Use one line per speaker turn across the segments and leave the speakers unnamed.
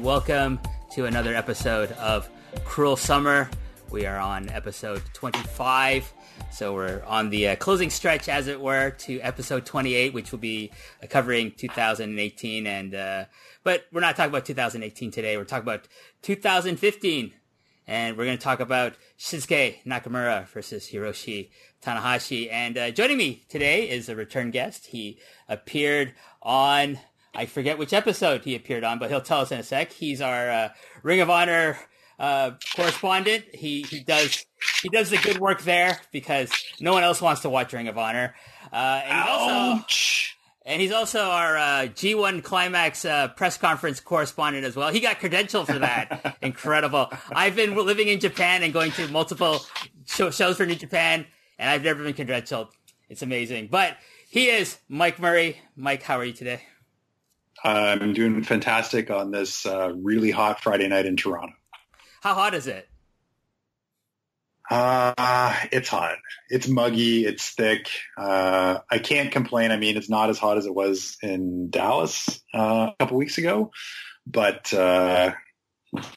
Welcome to another episode of Cruel Summer. We are on episode 25, so we're on the uh, closing stretch, as it were, to episode 28, which will be uh, covering 2018. And uh, but we're not talking about 2018 today. We're talking about 2015, and we're going to talk about Shinsuke Nakamura versus Hiroshi Tanahashi. And uh, joining me today is a return guest. He appeared on I forget which episode he appeared on, but he'll tell us in a sec. He's our uh, Ring of Honor uh, correspondent. He he does he does the good work there because no one else wants to watch Ring of Honor. Uh, and he's also and he's also our uh, G1 Climax uh, press conference correspondent as well. He got credentialed for that. Incredible. I've been living in Japan and going to multiple show- shows for New Japan, and I've never been credentialed. It's amazing. But he is Mike Murray. Mike, how are you today?
I'm doing fantastic on this uh, really hot Friday night in Toronto.
How hot is it?
Uh, it's hot. It's muggy. It's thick. Uh, I can't complain. I mean, it's not as hot as it was in Dallas uh, a couple weeks ago, but uh,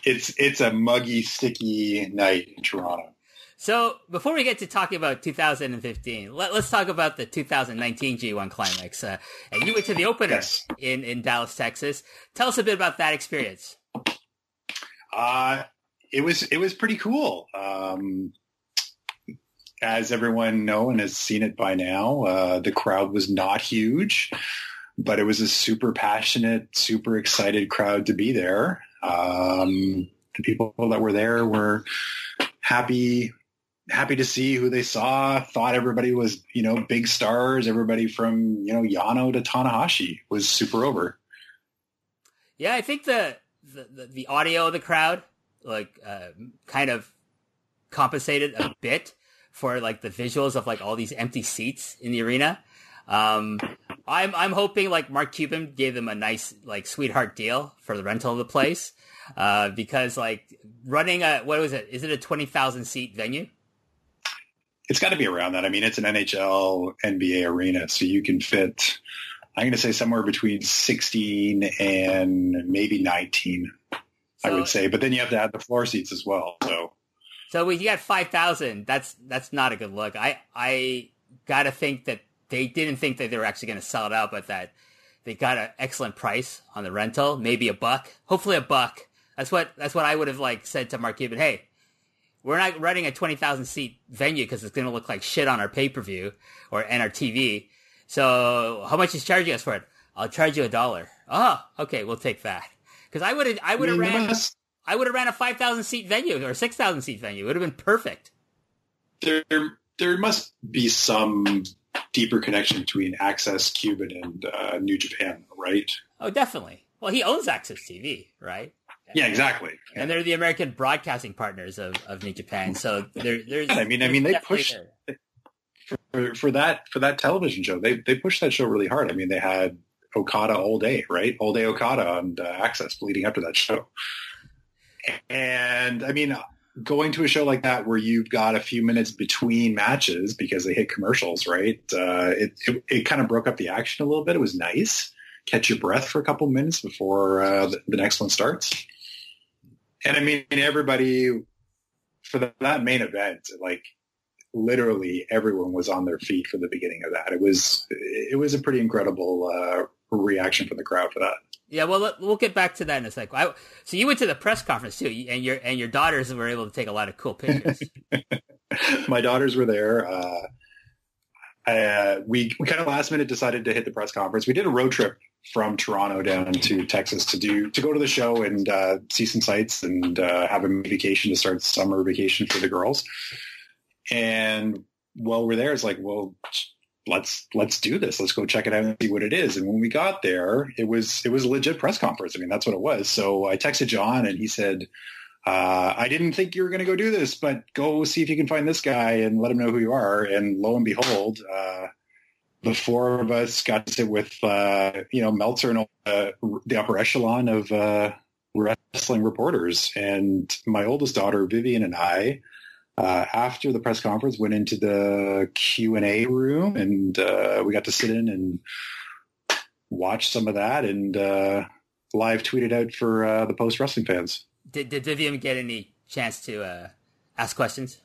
it's it's a muggy, sticky night in Toronto.
So before we get to talking about 2015, let, us talk about the 2019 G1 Climax. Uh, and you went to the opener yes. in, in Dallas, Texas. Tell us a bit about that experience.
Uh, it was it was pretty cool. Um, as everyone know and has seen it by now, uh, the crowd was not huge, but it was a super passionate, super excited crowd to be there. Um, the people that were there were happy happy to see who they saw. Thought everybody was, you know, big stars. Everybody from, you know, Yano to Tanahashi was super over.
Yeah, I think the the, the audio of the crowd like uh, kind of compensated a bit for like the visuals of like all these empty seats in the arena. Um, I'm I'm hoping like Mark Cuban gave them a nice like sweetheart deal for the rental of the place, uh, because like running a what was it? Is it a twenty thousand seat venue?
It's got to be around that. I mean, it's an NHL NBA arena, so you can fit. I'm going to say somewhere between 16 and maybe 19. So, I would say, but then you have to add the floor seats as well. So,
so we you got 5,000. That's that's not a good look. I I got to think that they didn't think that they were actually going to sell it out, but that they got an excellent price on the rental, maybe a buck, hopefully a buck. That's what that's what I would have like said to Mark Cuban. Hey, we're not running a 20,000 seat venue because it's going to look like shit on our pay per view or and our TV. So how much is charging us for it? I'll charge you a dollar. Oh, okay, we'll take that. Because I would have, I would have ran, I would have ran a 5,000 seat venue or 6,000 seat venue. It would have been perfect.
There, there must be some deeper connection between Access Cuban and uh, New Japan, right?
Oh, definitely. Well, he owns AXS TV, right?
Yeah, exactly.
And they're the American broadcasting partners of, of New Japan. So there, there's.
I mean, I mean, they push for, for that for that television show. They they pushed that show really hard. I mean, they had Okada all day, right? All day Okada on uh, AXS leading up to that show. And I mean, going to a show like that where you've got a few minutes between matches because they hit commercials, right? Uh, it, it, it kind of broke up the action a little bit. It was nice. Catch your breath for a couple minutes before uh, the, the next one starts and I mean everybody for the, that main event, like literally everyone was on their feet for the beginning of that. It was it was a pretty incredible uh, reaction from the crowd for that.
Yeah, well, we'll get back to that in a sec. I, so you went to the press conference too, and your and your daughters were able to take a lot of cool pictures.
My daughters were there. Uh, uh, we we kind of last minute decided to hit the press conference. We did a road trip from Toronto down to Texas to do to go to the show and uh, see some sights and uh, have a vacation to start summer vacation for the girls. And while we're there, it's like, well, let's let's do this. Let's go check it out and see what it is. And when we got there, it was it was a legit press conference. I mean, that's what it was. So I texted John and he said. Uh, I didn't think you were going to go do this, but go see if you can find this guy and let him know who you are. And lo and behold, uh, the four of us got to sit with, uh, you know, Meltzer and uh, the upper echelon of uh, wrestling reporters. And my oldest daughter, Vivian, and I, uh, after the press conference, went into the Q and A room, and uh, we got to sit in and watch some of that. And uh, live tweeted out for uh, the post wrestling fans.
Did, did Vivian get any chance to uh, ask questions?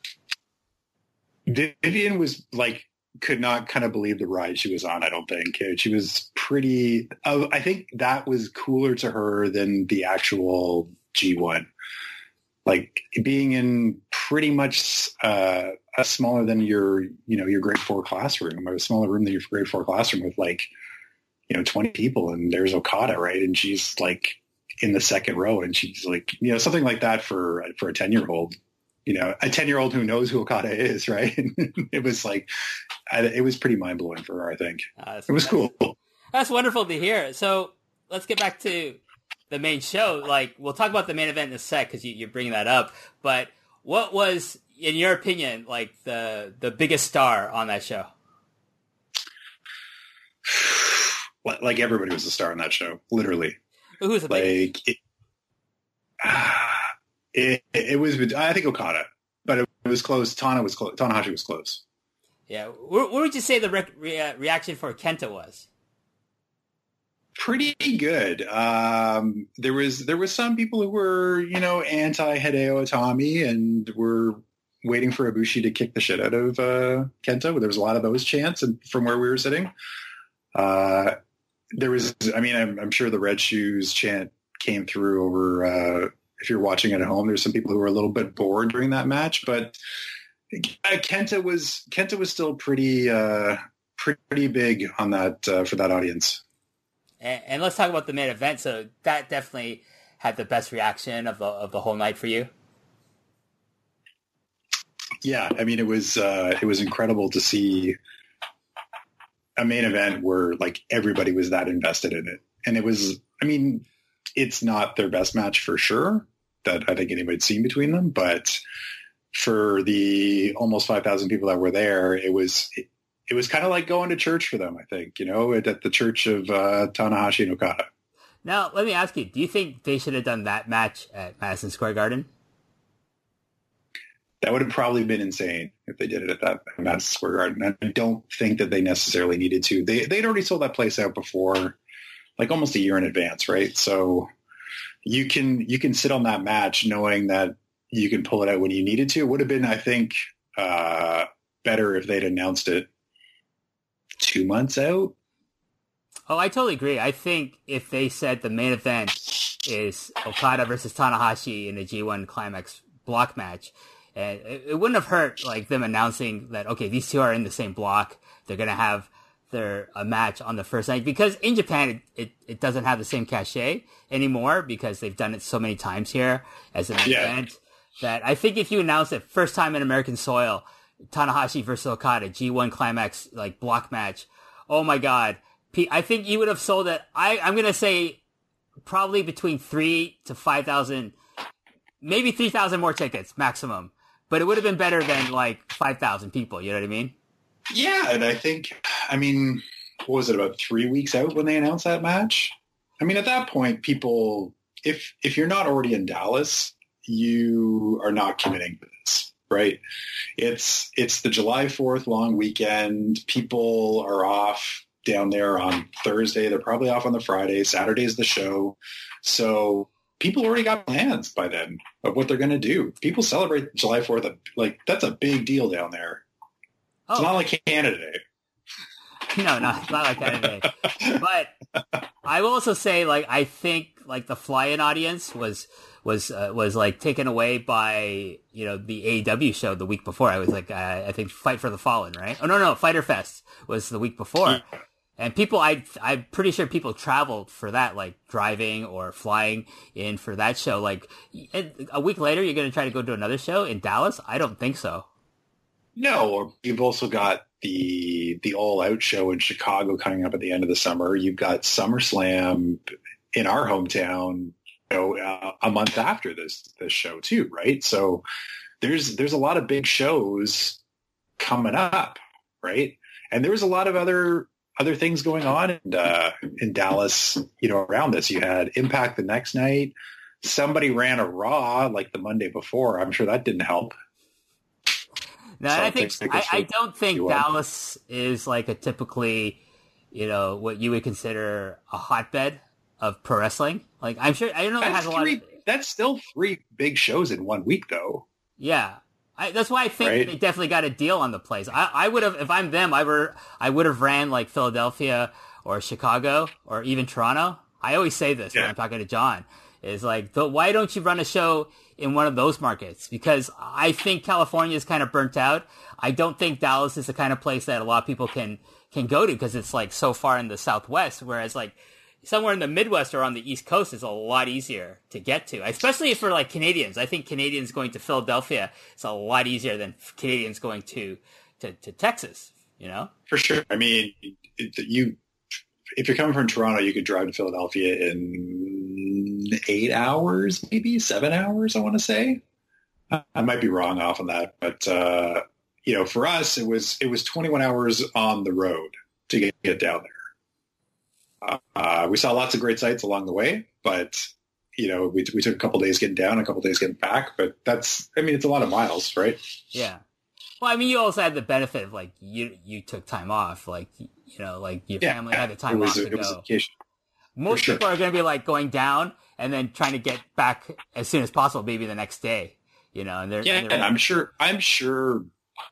Vivian was like could not kind of believe the ride she was on. I don't think she was pretty. Uh, I think that was cooler to her than the actual G1. Like being in pretty much uh, a smaller than your, you know, your grade four classroom or a smaller room than your grade four classroom with like, you know, 20 people and there's Okada, right? And she's like in the second row and she's like, you know, something like that for, for a 10 year old you know, a 10 year old who knows who Okada is, right? it was like, it was pretty mind blowing for her, I think. Uh, it was cool.
That's wonderful to hear. So let's get back to the main show. Like, we'll talk about the main event in a sec because you, you're bringing that up. But what was, in your opinion, like the, the biggest star on that show?
like everybody was a star on that show, literally.
Who was
the like? It, it, it, was, I think Okada, but it, was close. Tana was close. Tanahashi was close.
Yeah. What, what would you say the re- re- reaction for Kenta was?
Pretty good. Um, there was there was some people who were you know anti Hideo Itami and were waiting for Ibushi to kick the shit out of uh, Kenta. There was a lot of those chants and from where we were sitting. Uh, there was, I mean, I'm, I'm, sure the Red Shoes chant came through over uh, if you're watching it at home, there's some people who were a little bit bored during that match, but uh, Kenta was Kenta was still pretty uh, pretty big on that uh, for that audience.
And, and, let's talk about the main event. So that definitely had the best reaction of the of the whole night for you.
Yeah, I mean it was uh, it was incredible to see a main event where like everybody was that invested in it, and it was. I mean, it's not their best match for sure that I think anybody's seen between them, but for the almost 5,000 people that were there, it was, it, it was kind of like going to church for them, I think, you know, at, at the church of uh, Tanahashi and Okada.
Now, let me ask you, do you think they should have done that match at Madison Square Garden?
That would have probably been insane if they did it at that Madison Square Garden. I don't think that they necessarily needed to. They they'd already sold that place out before like almost a year in advance, right? So you can you can sit on that match knowing that you can pull it out when you needed to. It would have been, I think, uh, better if they'd announced it two months out.
Oh, I totally agree. I think if they said the main event is Okada versus Tanahashi in a G1 Climax block match, and it, it wouldn't have hurt like them announcing that okay, these two are in the same block. They're gonna have their a match on the first night because in Japan it, it, it, doesn't have the same cachet anymore because they've done it so many times here as an yeah. event that I think if you announce it first time in American soil, Tanahashi versus Okada G1 climax like block match, oh my god, I think you would have sold it. I I'm gonna say probably between three to five thousand, maybe three thousand more tickets maximum, but it would have been better than like five thousand people. You know what I mean?
Yeah, and I think, I mean, what was it about three weeks out when they announced that match? I mean, at that point, people, if if you're not already in Dallas, you are not committing to this, right? It's it's the July Fourth long weekend. People are off down there on Thursday. They're probably off on the Friday. Saturday's the show, so people already got plans by then of what they're going to do. People celebrate July Fourth like that's a big deal down there. Oh. It's not like Canada Day.
no, not, not like Canada Day. but I will also say, like, I think like the fly-in audience was was uh, was like taken away by you know the AEW show the week before. I was like, uh, I think Fight for the Fallen, right? Oh no, no, Fyter Fest was the week before. And people, I, I'm pretty sure people traveled for that, like driving or flying in for that show. Like a week later, you're going to try to go to another show in Dallas? I don't think so.
No, you've also got the the All Out show in Chicago coming up at the end of the summer. You've got SummerSlam in our hometown, you know, uh, a month after this this show too, right? So there's there's a lot of big shows coming up, right? And there was a lot of other other things going on in, uh, in Dallas, you know, around this. You had Impact the next night. Somebody ran a Raw like the Monday before. I'm sure that didn't help.
No, I think I, I, don't think Dallas is like a typically, you know, what you would consider a hotbed of pro wrestling. Like I'm sure I don't know. It
That's
has a lot.
three.
Of,
That's still three big shows in one week, though.
yeah, I, that's why I think
Right.
they definitely got a deal on the place. I, I would have if I'm them. I were I would have ran like Philadelphia or Chicago or even Toronto. I always say this when I'm talking to John. Is like, the, why don't you run a show in one of those markets? Because I think California is kind of burnt out. I don't think Dallas is the kind of place that a lot of people can can go to because it's like so far in the Southwest. Whereas like somewhere in the Midwest or on the East Coast is a lot easier to get to, especially for like Canadians. I think Canadians going to Philadelphia is a lot easier than Canadians going to to, to Texas. You know?
For sure. I mean, it, you if you're coming from Toronto, you could drive to Philadelphia in eight hours, maybe seven hours. I want to say. I might be wrong off on that, but uh, you know, for us, it was it was 21 hours on the road to get, get down there. Uh, we saw lots of great sights along the way, but you know, we, we took a couple days getting down, a couple days getting back. But that's, I mean, it's a lot of miles, right?
Yeah. Well, I mean, you also had the benefit of like you you took time off, like you know, like your family had the time off to
a
go.
vacation.
Most
sure.
people are going to be like going down and then trying to get back as soon as possible, maybe the next day. You know, and they're,
Yeah,
they're
and I'm sure. I'm sure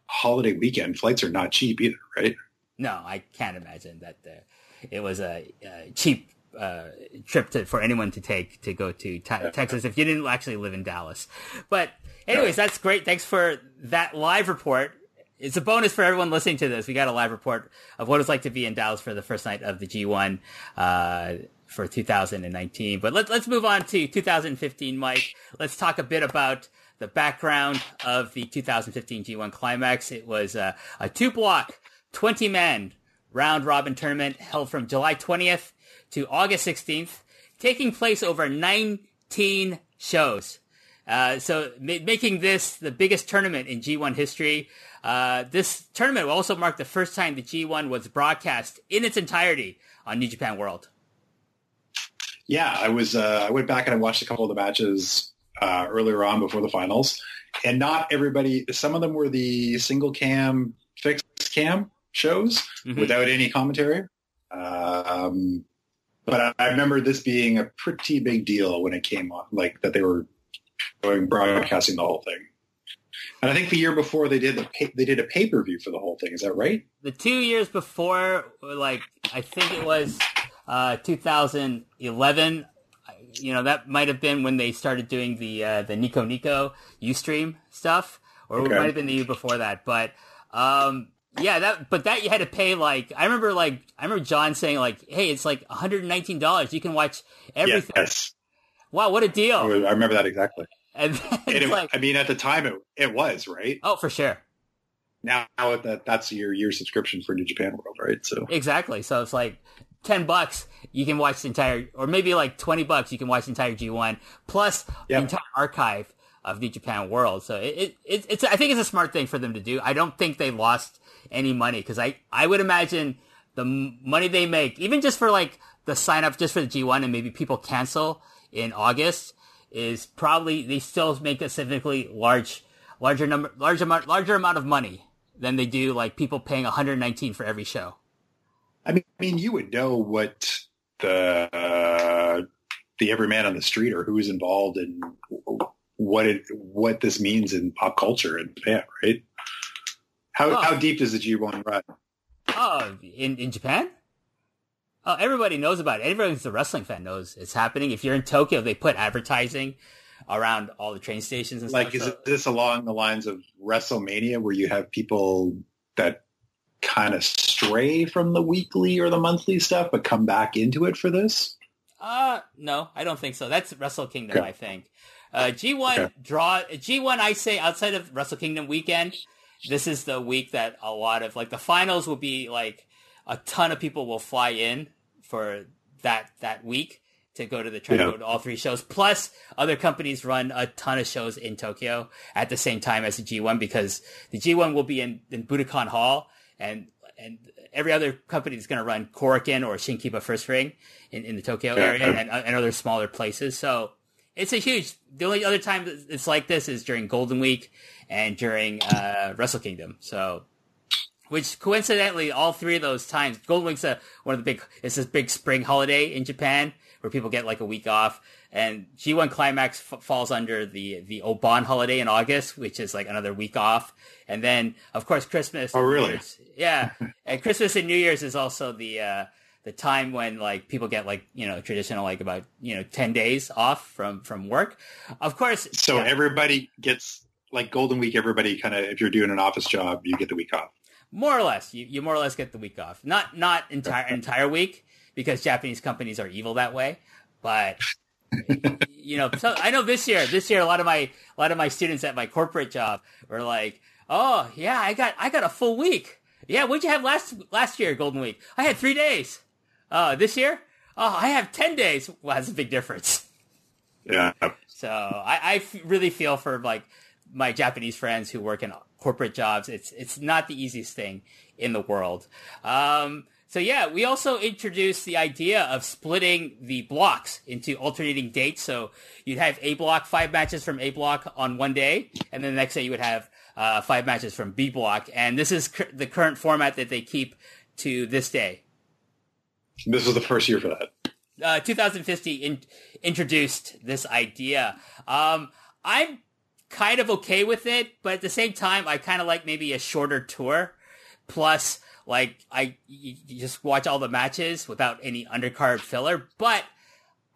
holiday weekend flights are not cheap either, right?
no, I can't imagine that the, it was a, a cheap uh, trip to, for anyone to take to go to te- Texas if you didn't actually live in Dallas. But anyways, that's great. Thanks for that live report. It's a bonus for everyone listening to this. We got a live report of what it's like to be in Dallas for the first night of the G1 uh, for 2019. But let's let's move on to 2015, Mike. Let's talk a bit about the background of the 2015 G1 Climax. It was uh, a two block, 20 man round robin tournament held from July 20th to August 16th, taking place over 19 shows. Uh, so ma- making this the biggest tournament in G1 history. Uh, this tournament will also mark the first time the G1 was broadcast in its entirety on New Japan World.
Yeah, I was. Uh, I went back and I watched a couple of the matches uh, earlier on before the finals, and not everybody. Some of them were the single cam, fixed cam shows
Mhm.
without any commentary. Um, but I, I remember this being a pretty big deal when it came on, like that they were going broadcasting the whole thing. And I think the year before they did the pay, they did a pay per view for the whole thing. Is that right?
The two years before, like I think it was uh, 2011. You know that might have been when they started doing the uh, the Nico Nico UStream stuff, or
Okay.
it might have been the year before that. But um, yeah, that but that you had to pay like I remember like I remember John saying like, "Hey, it's like 119 dollars. You can watch everything."
Yes,
Wow, what a deal!
I remember that exactly.
And then
And it,
like,
I mean, at the time, it it was right.
oh, for sure.
now that that's your year subscription for New Japan World, right? So
Exactly. So it's like ten bucks, you can watch the entire, or maybe like twenty bucks, you can watch the entire G1 plus the entire archive of New Japan World. So it, it, it it's I think it's a smart thing for them to do. I don't think they lost any money because I I would imagine the m- money they make, even just for like the sign up just for the G1 and maybe people cancel in August, is probably they still make a significantly large larger number large amount larger amount of money than they do like people paying 119 for every show.
I mean, I mean, you would know what the uh, the every man on the street or who's involved in what it what this means in pop culture in Japan, right? How
Oh.
how deep does the G one run?
Oh, in, in Japan? Oh, everybody knows about it. Everyone who's a wrestling fan knows it's happening. If you're in Tokyo, they put advertising around all the train stations and
Like,
stuff.
is
so-
this along the lines of WrestleMania, where you have people that kind of stray from the weekly or the monthly stuff, but come back into it for this?
Uh, no, I don't think so. That's Wrestle Kingdom,
Okay.
I think. Uh, G1
Okay.
draw, G1, I say outside of Wrestle Kingdom weekend, this is the week that a lot of, like, the finals will be, like, a ton of people will fly in for that, that week to go to the, try to go to all three shows. Plus, other companies run a ton of shows in Tokyo at the same time as the G1 because the G1 will be in, in Budokan Hall and, and every other company is going to run Korakuen or Shinkiba First Ring in, in the Tokyo
Yeah.
area and, and other smaller places. So it's a huge. The only other time it's like this is during Golden Week and during uh, Wrestle Kingdom. So which coincidentally, all three of those times, Golden Week's a, one of the big, it's this big spring holiday in Japan where people get like a week off. And G1 Climax f- falls under the, the Obon holiday in August, which is like another week off. And then, of course, Christmas.
Oh, really?
Yeah. and Christmas and New Year's is also the, uh, the time when like people get like, you know, traditional, like about, you know, 10 days off from, from work. Of course.
So
yeah.
everybody gets like Golden Week. Everybody kind of, if you're doing an office job, you get the week off.
more or less you, you more or less get the week off not not entire entire week because japanese companies are evil that way but you know so i know this year this year a lot of my a lot of my students at my corporate job were like oh yeah i got i got a full week yeah what'd you have last last year golden week i had three days uh this year oh i have 10 days well that's a big difference
Yeah.
so I really feel for like my Japanese friends who work in corporate jobs. It's it's not the easiest thing in the world. Um, so yeah, we also introduced the idea of splitting the blocks into alternating dates. So you'd have A block, five matches from A block on one day, and then the next day you would have uh, five matches from B block. And this is cur- the current format that they keep to this day.
This was the first year for that.
uh, 2050 in, introduced this idea. Um, I'm kind of okay with it, but at the same time, I kind of like maybe a shorter tour. Plus, like I you, you just watch all the matches without any undercard filler. But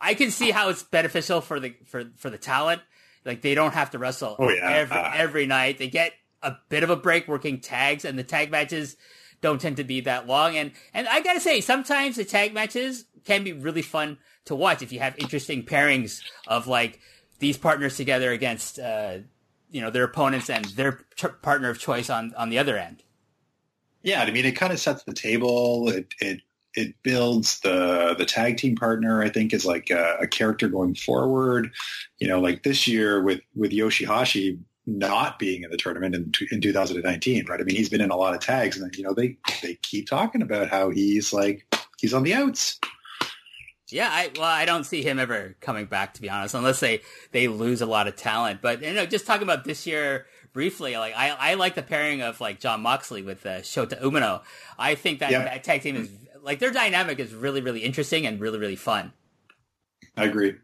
I can see how it's beneficial for the for for the talent. Like they don't have to wrestle
Oh, yeah.
every
Uh,
every night. They get a bit of a break working tags, and the tag matches don't tend to be that long. And and I gotta say, sometimes the tag matches can be really fun to watch if you have interesting pairings of like these partners together against uh, you know their opponents and their partner of choice on on the other end.
Yeah, I mean, it kind of sets the table. It it it builds the the tag team partner. I think is like a, a character going forward. You know, like this year with with Yoshihashi not being in the tournament in in 2019, right? I mean, he's been in a lot of tags, and you know they they keep talking about how he's like he's on the outs.
Yeah, I well, I don't see him ever coming back to be honest, unless they they lose a lot of talent. But you know, just talking about this year briefly, like I I like the pairing of like Jon Moxley with uh, Shota Umino. I think that,
Yeah.
that tag team is like their dynamic is really really interesting and really really fun.
I agree.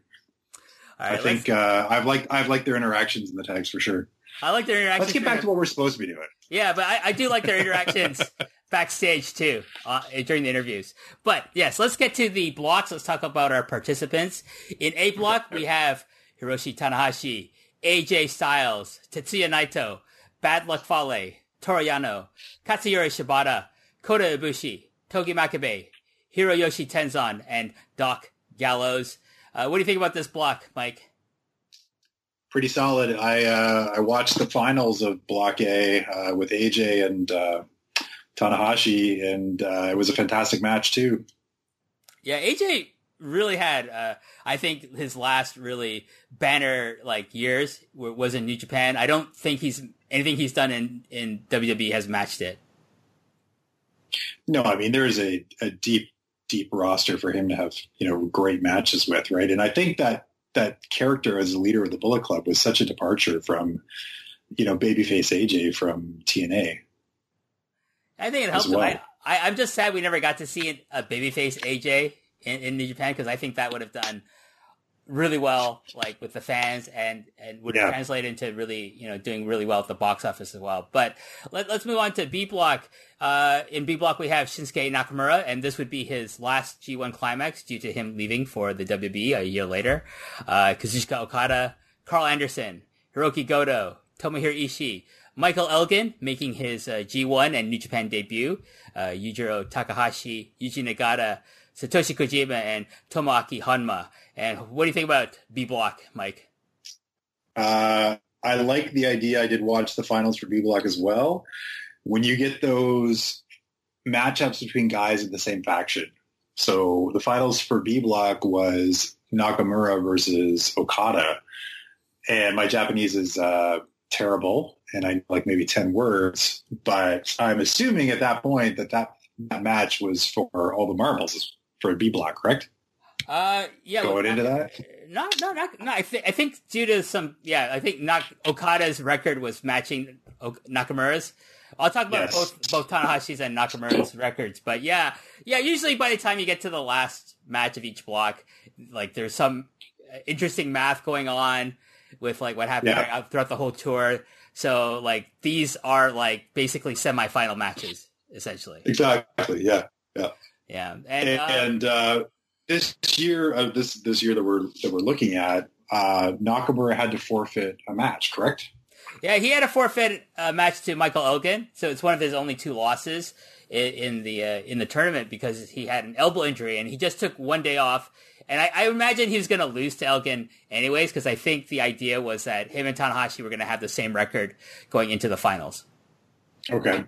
All
I think uh, I've liked I've liked their interactions in the tags for sure.
I like their interactions.
Let's get back to what we're supposed to be doing.
Yeah, but I, I do like their interactions backstage too uh, during the interviews. But yes, let's get to the blocks. Let's talk about our participants. In A block, we have Hiroshi Tanahashi, AJ Styles, Tetsuya Naito, Bad Luck Fale, Toru Yano, Katsuyori Shibata, Kota Ibushi, Togi Makabe, Hiroyoshi Tenzan, and Doc Gallows. Uh, what do you think about this block, Mike?
pretty solid. I uh, I watched the finals of Block A uh, with AJ and uh, Tanahashi, and uh, it was a fantastic match too.
Yeah, AJ really had, uh, I think his last really banner like years w- was in New Japan. I don't think he's anything he's done in in WWE has matched it.
No, I mean there is a, a deep deep roster for him to have you know great matches with, right? And I think that that character as a leader of the Bullet Club was such a departure from you know babyface AJ from TNA.
I think it helps
well.
I, I, I'm just sad we never got to see a babyface AJ in, in New Japan because I think that would have done really well, like with the fans, and and would
Yeah.
translate into really, you know, doing really well at the box office as well. But let, let's move on to B block. Uh, in B block, we have Shinsuke Nakamura, and this would be his last G1 climax due to him leaving for the WB a year later. Uh, Kazuchika Okada, Carl Anderson, Hiroki Goto, Tomohiro Ishii, Michael Elgin making his uh, G1 and New Japan debut, uh, Yujiro Takahashi, Yuji Nagata, Satoshi Kojima, and Tomoaki Honma. And what do you think about B Block, Mike?
Uh, I like the idea. I did watch the finals for B Block as well. When you get those matchups between guys in the same faction. So the finals for B Block was Nakamura versus Okada. And my Japanese is uh, terrible, and I like maybe 10 words, but I'm assuming at that point that that, that match was for all the marbles for B Block, correct?
Uh, yeah.
Going
look,
into that?
No, no, not, no. I, th- I think due to some, yeah, I think Nak- Okada's record was matching o- Nakamura's. I'll talk about
Yes.
both both Tanahashi's and Nakamura's records, but yeah, yeah. Usually by the time you get to the last match of each block, like there's some interesting math going on with like what happened
Yeah.
throughout the whole tour. So like these are like basically semifinal matches essentially.
Exactly. Yeah.
Yeah, and,
And,
uh,
and uh, this year, uh, this this year that we're that we're looking at, uh, Nakamura had to forfeit a match. Correct.
Yeah, he had a forfeit uh, match to Michael Elgin, so it's one of his only two losses in, in the uh, in the tournament because he had an elbow injury and he just took one day off. And I, I imagine he was going to lose to Elgin anyways because I think the idea was that him and Tanahashi were going to have the same record going into the finals.
Okay.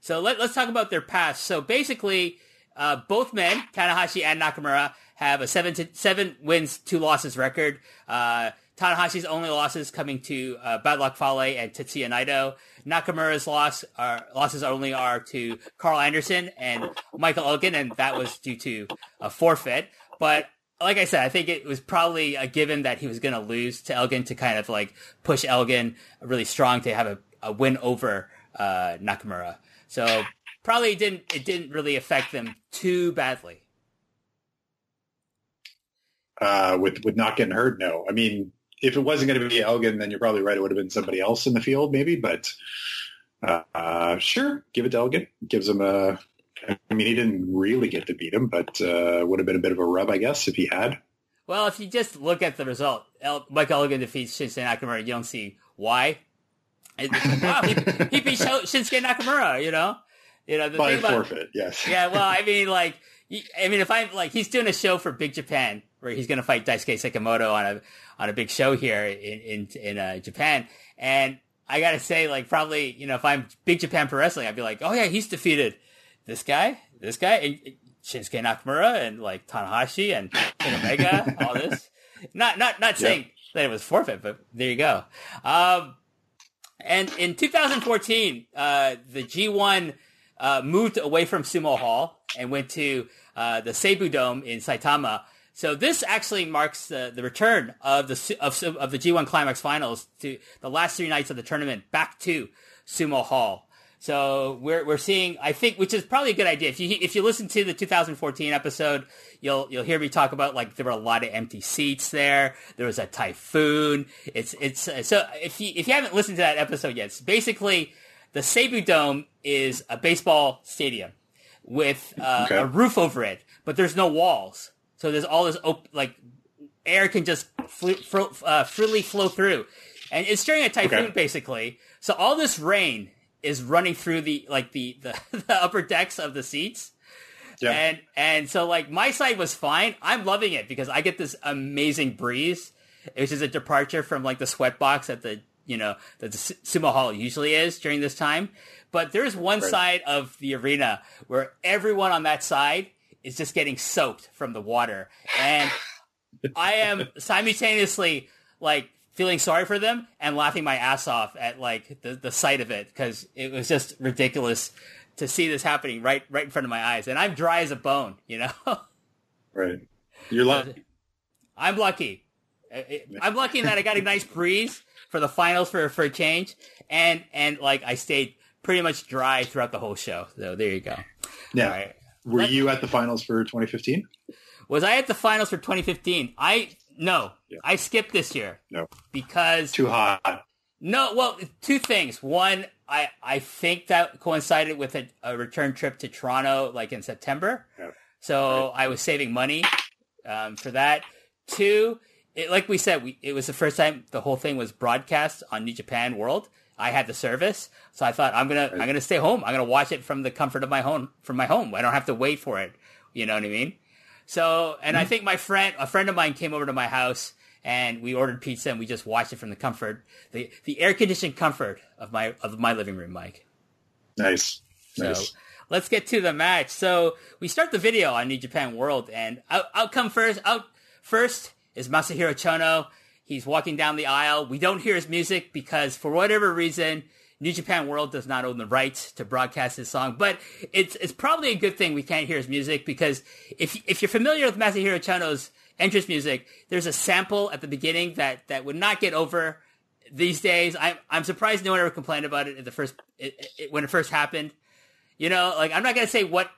So let, us talk about their past. So basically, uh, both men, Tanahashi and Nakamura, have a seven to, seven wins, two losses record. Uh, Tanahashi's only losses coming to uh, Bad Luck Fale and Tetsuya Naito. Nakamura's loss are, losses only are to Carl Anderson and Michael Elgin, and that was due to a forfeit. But like I said, I think it was probably a given that he was going to lose to Elgin to kind of like push Elgin really strong to have a, a win over uh, Nakamura. So probably it didn't it didn't really affect them too badly.
Uh, with with not getting hurt, no. I mean, if it wasn't going to be Elgin, then you're probably right. It would have been somebody else in the field, maybe. But uh, uh, sure, give it to Elgin. Gives him a. I mean, he didn't really get to beat him, but uh, would have been a bit of a rub, I guess, if he had.
Well, if you just look at the result, El- Michael Elgin defeats Shinsuke Nakamura. You don't see why. Like, wow, he, he beat Shinsuke Nakamura. You know, you know the
By
thing about
forfeit, yes.
yeah. Well, I mean, like, I mean, if I'm like, he's doing a show for Big Japan where he's going to fight Daisuke Sekimoto on a on a big show here in in in uh, Japan, and I gotta say, like, probably, you know, if I'm Big Japan Pro Wrestling, I'd be like, oh yeah, he's defeated this guy, this guy, and Shinsuke Nakamura, and like Tanahashi and Kenny Omega, all this. Not not not saying that it was forfeit, but there you go. Um, and in 2014, uh, the G1 uh, moved away from Sumo Hall and went to uh, the Seibu Dome in Saitama. So this actually marks the, the return of the of, of the G1 Climax Finals to the last three nights of the tournament back to Sumo Hall. So we're we're seeing, I think, which is probably a good idea. If you if you listen to the 2014 episode, you'll you'll hear me talk about like there were a lot of empty seats there. There was a typhoon. It's it's so if you if you haven't listened to that episode yet, it's basically the Seibu Dome is a baseball stadium with uh,
Okay.
a roof over it, but there's no walls. So there's all this op- like air can just fl- fro- uh, freely flow through, and it's during a typhoon
Okay.
basically. So all this rain is running through the like the the, the upper decks of the seats.
Yeah.
And and so like my side was fine. I'm loving it because I get this amazing breeze, which is a departure from like the sweat box at the you know that the sumo hall usually is during this time. But there's one
Right.
side of the arena where everyone on that side is just getting soaked from the water, and I am simultaneously like feeling sorry for them and laughing my ass off at like the, the sight of it because it was just ridiculous to see this happening right right in front of my eyes and i'm dry as a bone you know
Right. You're lucky.
i'm lucky i'm lucky that i got a nice breeze for the finals for for a change and and like i stayed pretty much dry throughout the whole show so there you go
Yeah.
right
Were
Let-
you at the finals for 2015?
was i at the finals for 2015 i no
Yeah.
i skipped this year
No.
because
Too hot.
No, well, two things. One, I I think that coincided with a, a return trip to Toronto, like in September.
Yeah.
So I was saving money um, for that. Two, it, like we said, we, it was the first time the whole thing was broadcast on New Japan World. I had the service, so I thought I'm gonna I'm gonna stay home. I'm gonna watch it from the comfort of my home from my home. I don't have to wait for it. You know what I mean? So, and I mm-hmm. think my friend, a friend of mine, came over to my house and we ordered pizza and we just watched it from the comfort, the the air conditioned comfort of my of my living room, Mike.
Nice.
So
Nice.
let's get to the match. So we start the video on New Japan World, and out, out come first. Out first is Masahiro Chono. He's walking down the aisle. We don't hear his music because, for whatever reason, New Japan World does not own the rights to broadcast his song. But it's it's probably a good thing we can't hear his music because if if you're familiar with Masahiro Chono's entrance music, there's a sample at the beginning that that would not get over these days. I'm I'm surprised no one ever complained about it the first it, it, when it first happened. You know, like I'm not gonna say what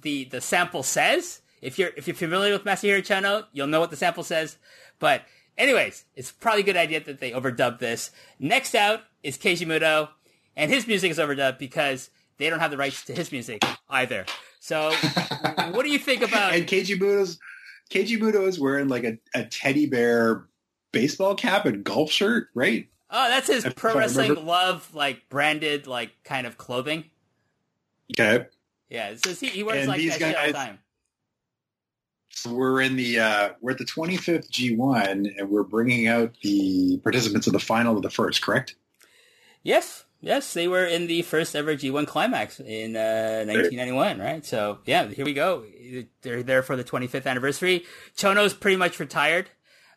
the the sample says. If you're if you're familiar with Masahiro Chono, you'll know what the sample says. But anyways, it's probably a good idea that they overdubbed this. Next out is Keiji Muto, and his music is overdubbed because they don't have the rights to his music either. So, what do you think about?
And Keiji Muto's Keiji Muto is wearing like a, a teddy bear baseball cap and golf shirt, right?
Oh, that's his pro wrestling love, like branded, like kind of clothing.
Okay.
Yeah, so he, he wears and like that guys, all the time.
So we're in the uh, we're at the 25th G1, and we're bringing out the participants of the final of the first. Correct?
Yes. Yes, they were in the first ever G1 climax in uh, 1991, right? So yeah, here we go. They're there for the 25th anniversary. Chono's pretty much retired,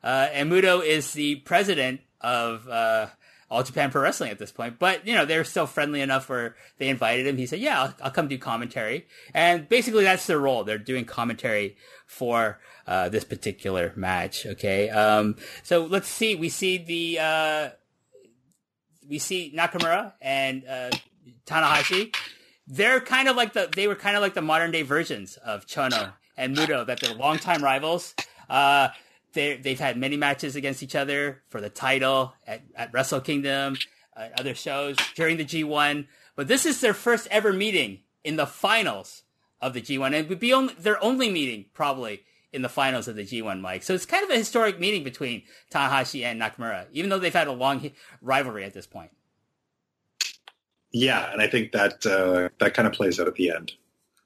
uh, and Muto is the president of uh, All Japan Pro Wrestling at this point. But you know they're still friendly enough where they invited him. He said, "Yeah, I'll, I'll come do commentary," and basically that's their role. They're doing commentary for uh, this particular match. Okay, um, so let's see. We see the uh, we see Nakamura and uh, Tanahashi. They're kind of like the they were kind of like the modern day versions of Chono and Muto that they're longtime rivals. Uh, they they've had many matches against each other for the title at, at Wrestle Kingdom, uh, other shows during the G1. But this is their first ever meeting in the finals of the G1, and it would be only, their only meeting probably in the finals of the G1, Mike. So it's kind of a historic meeting between Tanahashi and Nakamura, even though they've had a long rivalry at this point.
Yeah, and I think that uh, that kind of plays out at the end.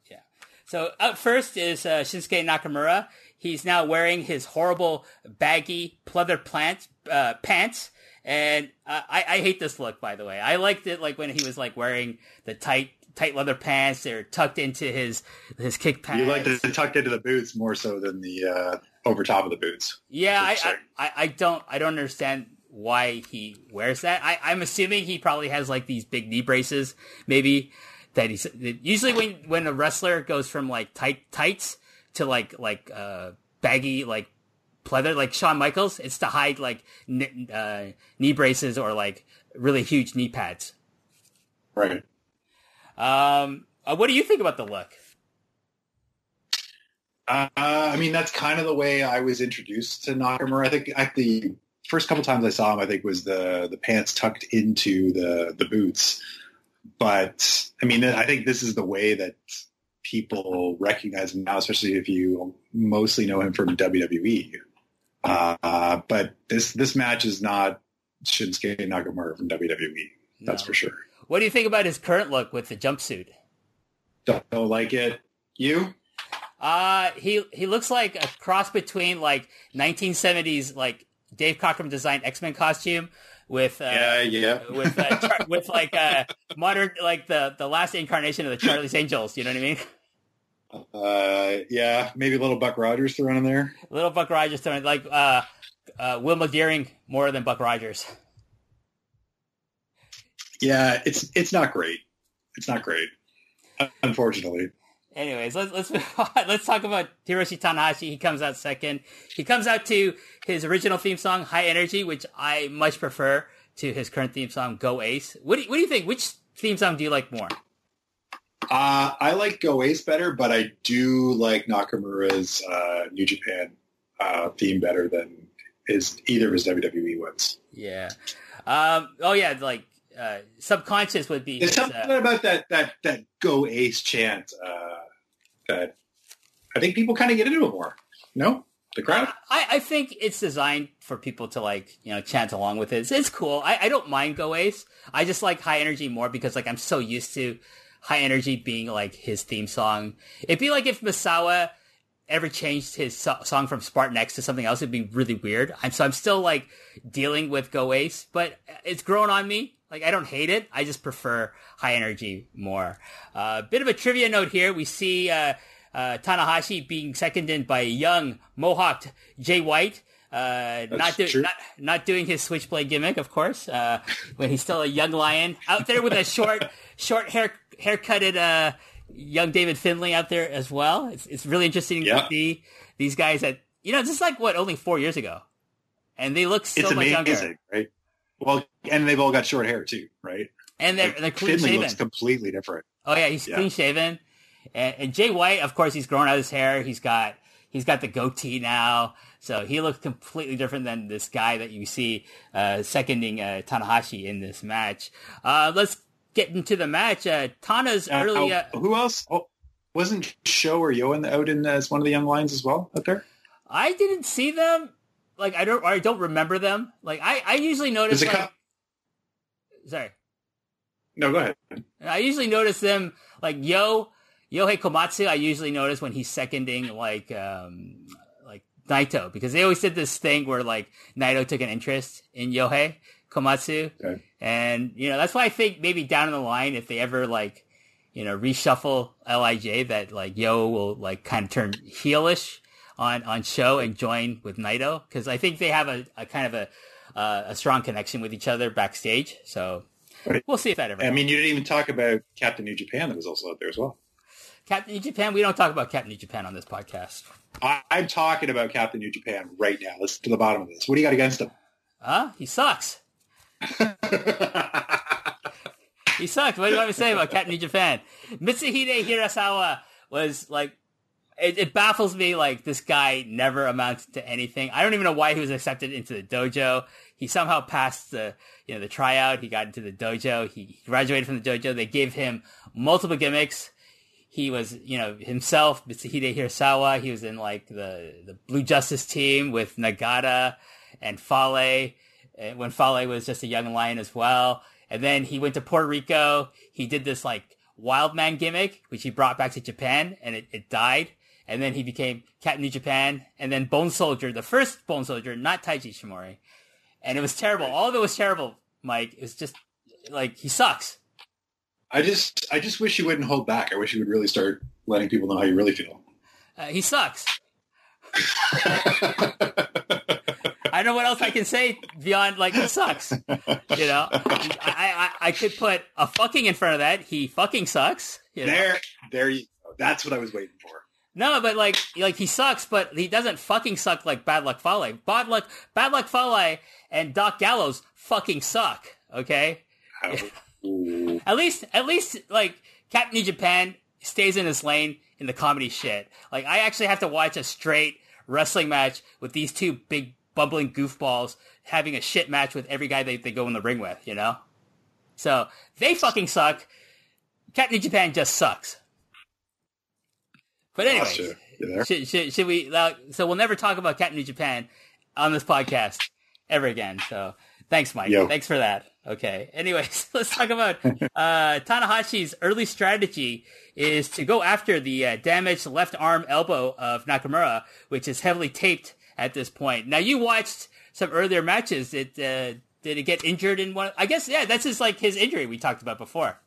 Yeah. So up first is uh, Shinsuke Nakamura. He's now wearing his horrible baggy pleather plant, uh, pants. And uh, I, I hate this look, by the way. I liked it like when he was like wearing the tight tight leather pants. They're tucked into his his kick pants.
You like the tucked into the boots more so than the uh, over top of the boots.
Yeah, I, I, I don't I don't understand why he wears that. I, I'm assuming he probably has like these big knee braces, maybe that he's usually when when a wrestler goes from like tight tights to like like uh baggy like pleather like Shawn Michaels, it's to hide like n- uh, knee braces or like really huge knee pads.
Right.
Um, uh, what do you think about the look?
Uh, I mean, that's kind of the way I was introduced to Nakamura. I think at the first couple times I saw him, I think was the the pants tucked into the the boots. But I mean, I think this is the way that people recognize him now, especially if you mostly know him from WWE. Uh, but this this match is not Shinsuke Nakamura from WWE. That's no. for sure.
What do you think about his current look with the jumpsuit?
Don't like it. You?
Uh he he looks like a cross between like 1970s like Dave Cockrum designed X Men costume with uh,
yeah yeah
with uh, char- with like uh modern like the the last incarnation of the Charlie's Angels. You know what I mean?
Uh yeah, maybe a little Buck Rogers thrown in there.
Little Buck Rogers thrown like uh uh Wilma Deering more than Buck Rogers.
Yeah, it's it's not great. It's not great, unfortunately.
Anyways, let's let's let's talk about Hiroshi Tanahashi. He comes out second. He comes out to his original theme song, High Energy, which I much prefer to his current theme song, Go Ace. What do you, what do you think? Which theme song do you like more?
Uh, I like Go Ace better, but I do like Nakamura's uh, New Japan uh, theme better than his either of his WWE ones.
Yeah. Um, oh yeah, like uh, subconscious would be.
There's his, something uh, about that that that go ace chant uh, that I think people kind of get into it more. No, the crowd.
I, I think it's designed for people to like you know chant along with it. It's, it's cool. I, I don't mind go ace. I just like high energy more because like I'm so used to high energy being like his theme song. It'd be like if Misawa ever changed his so- song from Spartan X to something else, it'd be really weird. I'm so I'm still like dealing with Go Ace, but it's grown on me. Like I don't hate it. I just prefer high energy more. A uh, bit of a trivia note here. We see uh, uh, Tanahashi being seconded by young mohawked Jay White. Uh, not, do- not, not doing his switchblade gimmick, of course, uh, when he's still a young lion out there with a short short hair haircutted uh, young David Finlay out there as well. It's it's really interesting yeah. to see these guys that you know is like what only four years ago, and they look so
it's
much
amazing,
younger.
Right? Well, and they've all got short hair too, right?
And they're,
Like,
they're clean
Finlay
shaven.
looks completely different.
Oh yeah, he's
Yeah.
clean shaven. And, and Jay White, of course, he's grown out his hair. He's got he's got the goatee now, so he looks completely different than this guy that you see uh, seconding uh, Tanahashi in this match. Uh, let's get into the match. Uh, Tana's
Uh,
early. Uh,
oh, who else? Oh, wasn't Sho or Yo in the, out in as one of the young lions as well out there?
I didn't see them. Like I don't, I don't remember them. Like I, I usually notice. Like, sorry,
No, go ahead.
I usually notice them like Yo Yohei Komatsu. I usually notice when he's seconding like um like Naito because they always did this thing where like Naito took an interest in Yohei Komatsu,
Okay.
and you know that's why I think maybe down the line if they ever like you know reshuffle Lij that like Yo will like kind of turn heelish on on Sho and join with Naito because I think they have a, a kind of a uh, a strong connection with each other backstage. So
Right.
we'll see if that ever.
I mean, you didn't even talk about Captain New Japan that was also out there as well.
Captain New Japan. We don't talk about Captain New Japan on this podcast.
I, I'm talking about Captain New Japan right now. Let's to the bottom of this. What do you got against him?
Huh? He sucks. He sucks. What do you want me to say about Captain New Japan? Mitsuhide Hirasawa was like, it, it baffles me. Like this guy never amounted to anything. I don't even know why he was accepted into the dojo. He somehow passed the, you know, the tryout. He got into the dojo. He graduated from the dojo. They gave him multiple gimmicks. He was, you know, himself, Mitsuhide Hirasawa. He was in like the, the Blue Justice team with Nagata and Fale, when Fale was just a young lion as well. And then he went to Puerto Rico. He did this like wild man gimmick, which he brought back to Japan and it, it died. And then he became Captain New Japan and then Bone Soldier, the first Bone Soldier, not Taiji Ishimori. And it was terrible. All of it was terrible, Mike. It was just like, he sucks.
I just, I just wish you wouldn't hold back. I wish you would really start letting people know how you really feel.
Uh, he sucks. Don't know what else I can say beyond like he sucks. You know, I, I I could put a fucking in front of that. He fucking sucks. You know?
there, there you go. That's what I was waiting for.
No, but like like he sucks, but he doesn't fucking suck like Bad Luck Fale. Bad Luck Bad Luck Fale and Doc Gallows fucking suck. Okay,
Ooh.
at least at least like Captain New Japan stays in his lane in the comedy shit. Like I actually have to watch a straight wrestling match with these two big bumbling goofballs having a shit match with every guy they, they go in the ring with, you know? So they fucking suck. Captain New Japan just sucks. But
Lost
anyways,
you. You there?
should, should, should we? Uh, so we'll never talk about Captain New Japan on this podcast ever again. So thanks, Mike.
Yo.
Thanks for that. Okay. Anyways, let's talk about uh, Tanahashi's early strategy is to go after the uh, damaged left arm elbow of Nakamura, which is heavily taped at this point. Now you watched some earlier matches. It uh, did it get injured in one? I guess yeah. That's his like his injury we talked about before.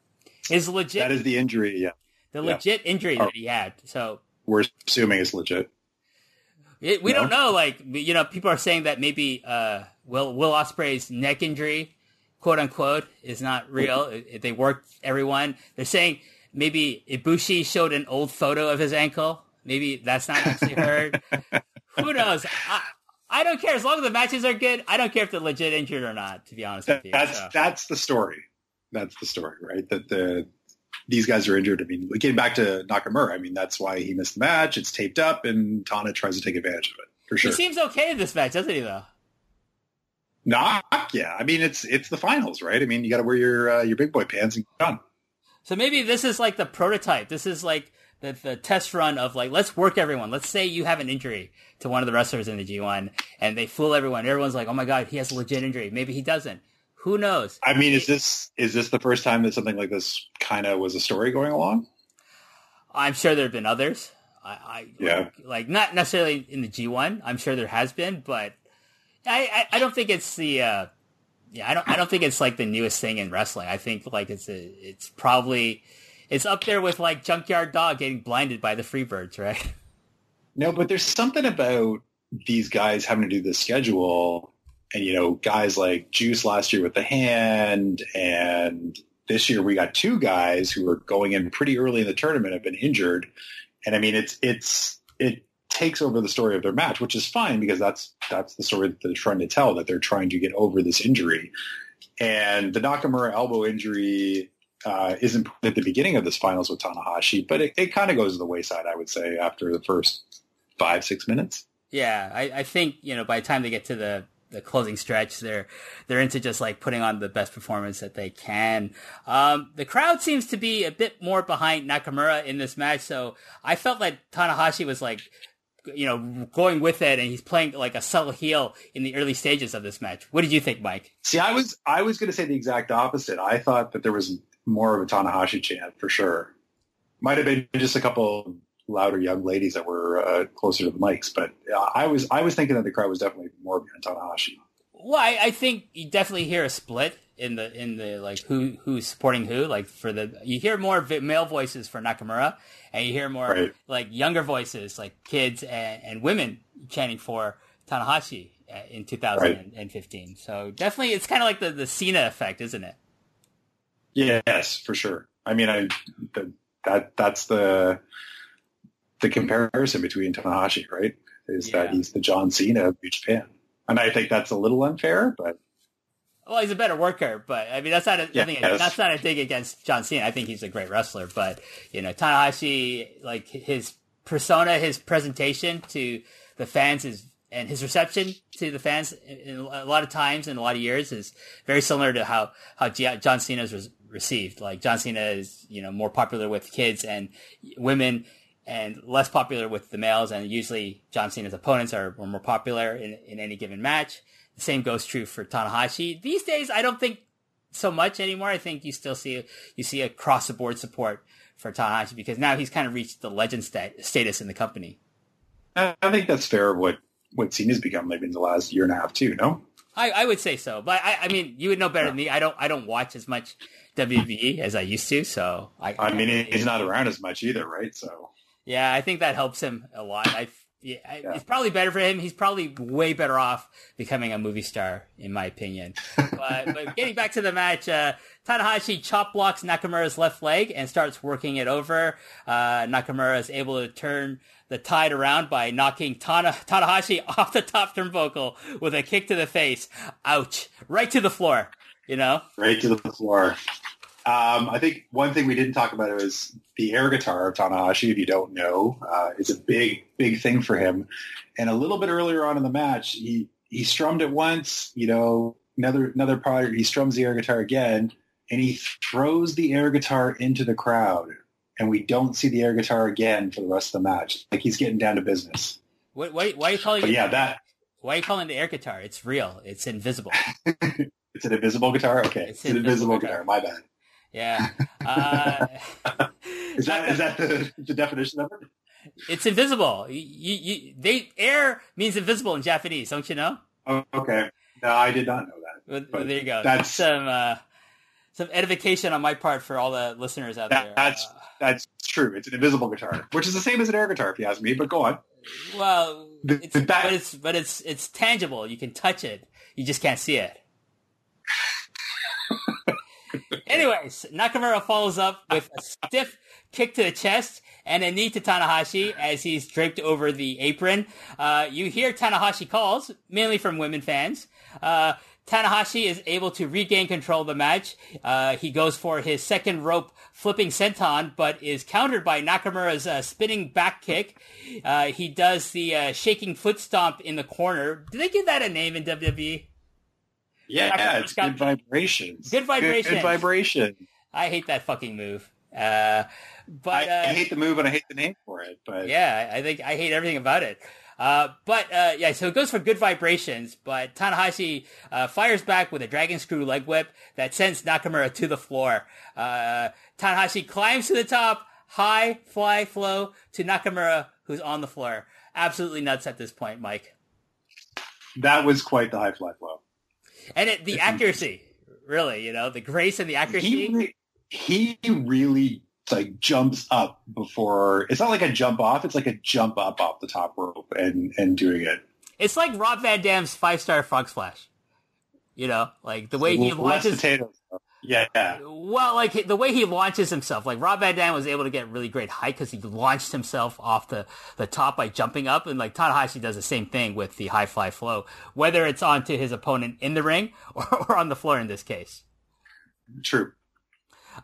His legit,
That is the injury. Yeah,
the
yeah.
legit injury
Oh.
that he had. So
we're assuming it's legit.
It, we
No?
don't know. Like you know, people are saying that maybe uh, Will Will Ospreay's neck injury, quote unquote, is not real. It- they worked everyone. They're saying maybe Ibushi showed an old photo of his ankle. Maybe that's not actually heard. Who knows? I, I don't care as long as the matches are good. I don't care if they're legit injured or not. To be honest with you,
that's
So,
that's the story. That's the story, right? That the these guys are injured. I mean, getting back to Nakamura, I mean, that's why he missed the match. It's taped up, and Tana tries to take advantage of it for
he
sure.
seems okay in this match, doesn't he? Though.
Nah, yeah. I mean, it's it's the finals, right? I mean, you got to wear your uh, your big boy pants and get done.
So maybe this is like the prototype. This is like the, the test run of like, let's work everyone. Let's say you have an injury to one of the wrestlers in the G1 and they fool everyone. Everyone's like, oh my God, he has a legit injury. Maybe he doesn't. Who knows?
I mean, is this is this the first time that something like this kind of was a story going along?
I'm sure there have been others. I, I
Yeah.
like, like not necessarily in the G1. I'm sure there has been, but I, I, I don't think it's the, uh, yeah, I don't, I don't think it's like the newest thing in wrestling. I think like it's a, it's probably, it's up there with like Junkyard Dog getting blinded by the Freebirds, right?
No, but there's something about these guys having to do the schedule, and you know, guys like Juice last year with the hand, and this year we got two guys who are going in pretty early in the tournament have been injured, and I mean, it's it's it takes over the story of their match, which is fine because that's that's the story that they're trying to tell that they're trying to get over this injury. And the Nakamura elbow injury uh, isn't at the beginning of this finals with Tanahashi, but it, it kind of goes to the wayside, I would say, after the first five six minutes.
Yeah, I, I think you know by the time they get to the the closing stretch, they're they're into just like putting on the best performance that they can. Um, the crowd seems to be a bit more behind Nakamura in this match, so I felt like Tanahashi was like you know going with it, and he's playing like a subtle heel in the early stages of this match. What did you think, Mike?
See, I was I was going to say the exact opposite. I thought that there was more of a Tanahashi chant for sure. Might have been just a couple louder young ladies that were uh, closer to the mics. But uh, I was I was thinking that the crowd was definitely more behind Tanahashi.
Well, I, I, think you definitely hear a split in the in the like who who's supporting who. Like for the you hear more male voices for Nakamura, and you hear more right. like younger voices like kids and, and women chanting for Tanahashi uh, in 2015. Right. So definitely, it's kind of like the the Cena effect, isn't it?
Yes, for sure. I mean, I the, that that's the the comparison between Tanahashi, right? Is yeah. that he's the John Cena of New Japan. And I think that's a little unfair, but
well, he's a better worker, but I mean that's not a, yeah, think, that's not a dig against John Cena. I think he's a great wrestler, but you know Tanahashi, like his persona, his presentation to the fans is and his reception to the fans in a lot of times in a lot of years is very similar to how how John Cena is received. Like John Cena is you know more popular with kids and women and less popular with the males. And usually John Cena's opponents are, are more popular in, in any given match. The same goes true for Tanahashi. These days, I don't think so much anymore. I think you still see you see across the board support for Tanahashi because now he's kind of reached the legend stat- status in the company.
I think that's fair. What what Cena's become maybe in the last year and a half too. No,
I, I would say so. But I, I mean, you would know better than me. I don't I don't watch as much WWE as I used to. So I
I mean, he's not around as much either, right? So
yeah, I think that helps him a lot. I, yeah, yeah, it's probably better for him. He's probably way better off becoming a movie star, in my opinion. but, but getting back to the match, uh, Tanahashi chop blocks Nakamura's left leg and starts working it over. Uh, Nakamura is able to turn the tide around by knocking Tana- Tanahashi off the top turnbuckle with a kick to the face. Ouch. Right to the floor, you know?
Right to the floor. Um, I think one thing we didn't talk about is the air guitar of Tanahashi. If you don't know, uh, is a big, big thing for him. And a little bit earlier on in the match, he he strummed it once. You know, another another part. He strums the air guitar again, and he throws the air guitar into the crowd. And we don't see the air guitar again for the rest of the match. Like he's getting down to business.
What, why, why are you calling
but it? Yeah, that.
Why are you calling the air guitar? It's real. It's invisible.
it's an invisible guitar. Okay, it's, it's an invisible, invisible guitar. guitar. My bad.
Yeah. Uh,
is that is that the, the definition of it?
It's invisible. You, you, they air means invisible in Japanese, don't you know?
Oh, okay. No, I did not know
that. Well, there you go. That's some uh, some edification on my part for all the listeners out
that,
there.
That's uh, that's true. It's an invisible guitar, which is the same as an air guitar, if you ask me. But go on.
Well, it's, but it's but it's it's tangible. You can touch it. You just can't see it. Anyways, Nakamura follows up with a stiff kick to the chest and a knee to Tanahashi as he's draped over the apron. Uh, you hear Tanahashi calls, mainly from women fans. Uh, Tanahashi is able to regain control of the match. Uh, he goes for his second rope flipping senton, but is countered by Nakamura's uh, spinning back kick. Uh, he does the uh, shaking foot stomp in the corner. Do they give that a name in WWE?
Yeah, it's got, good vibrations.
Good vibrations.
Good, good vibration.
I hate that fucking move. Uh, but I,
uh, I, hate the move and I hate the name for it. But
yeah, I think I hate everything about it. Uh, but uh, yeah, so it goes for good vibrations. But Tanahashi uh, fires back with a dragon screw leg whip that sends Nakamura to the floor. Uh, Tanahashi climbs to the top, high fly flow to Nakamura, who's on the floor. Absolutely nuts at this point, Mike.
That was quite the high fly flow
and it, the accuracy, really, you know, the grace and the accuracy.
He, he really like jumps up before. It's not like a jump off. It's like a jump up off the top rope and and doing it.
It's like Rob Van Dam's five star frog splash. You know, like the way he launches.
Yeah.
Well, like the way he launches himself, like Rob Van Dam was able to get really great height because he launched himself off the, the top by jumping up. And like Tanahashi does the same thing with the high fly flow, whether it's onto his opponent in the ring or, or on the floor in this case.
True.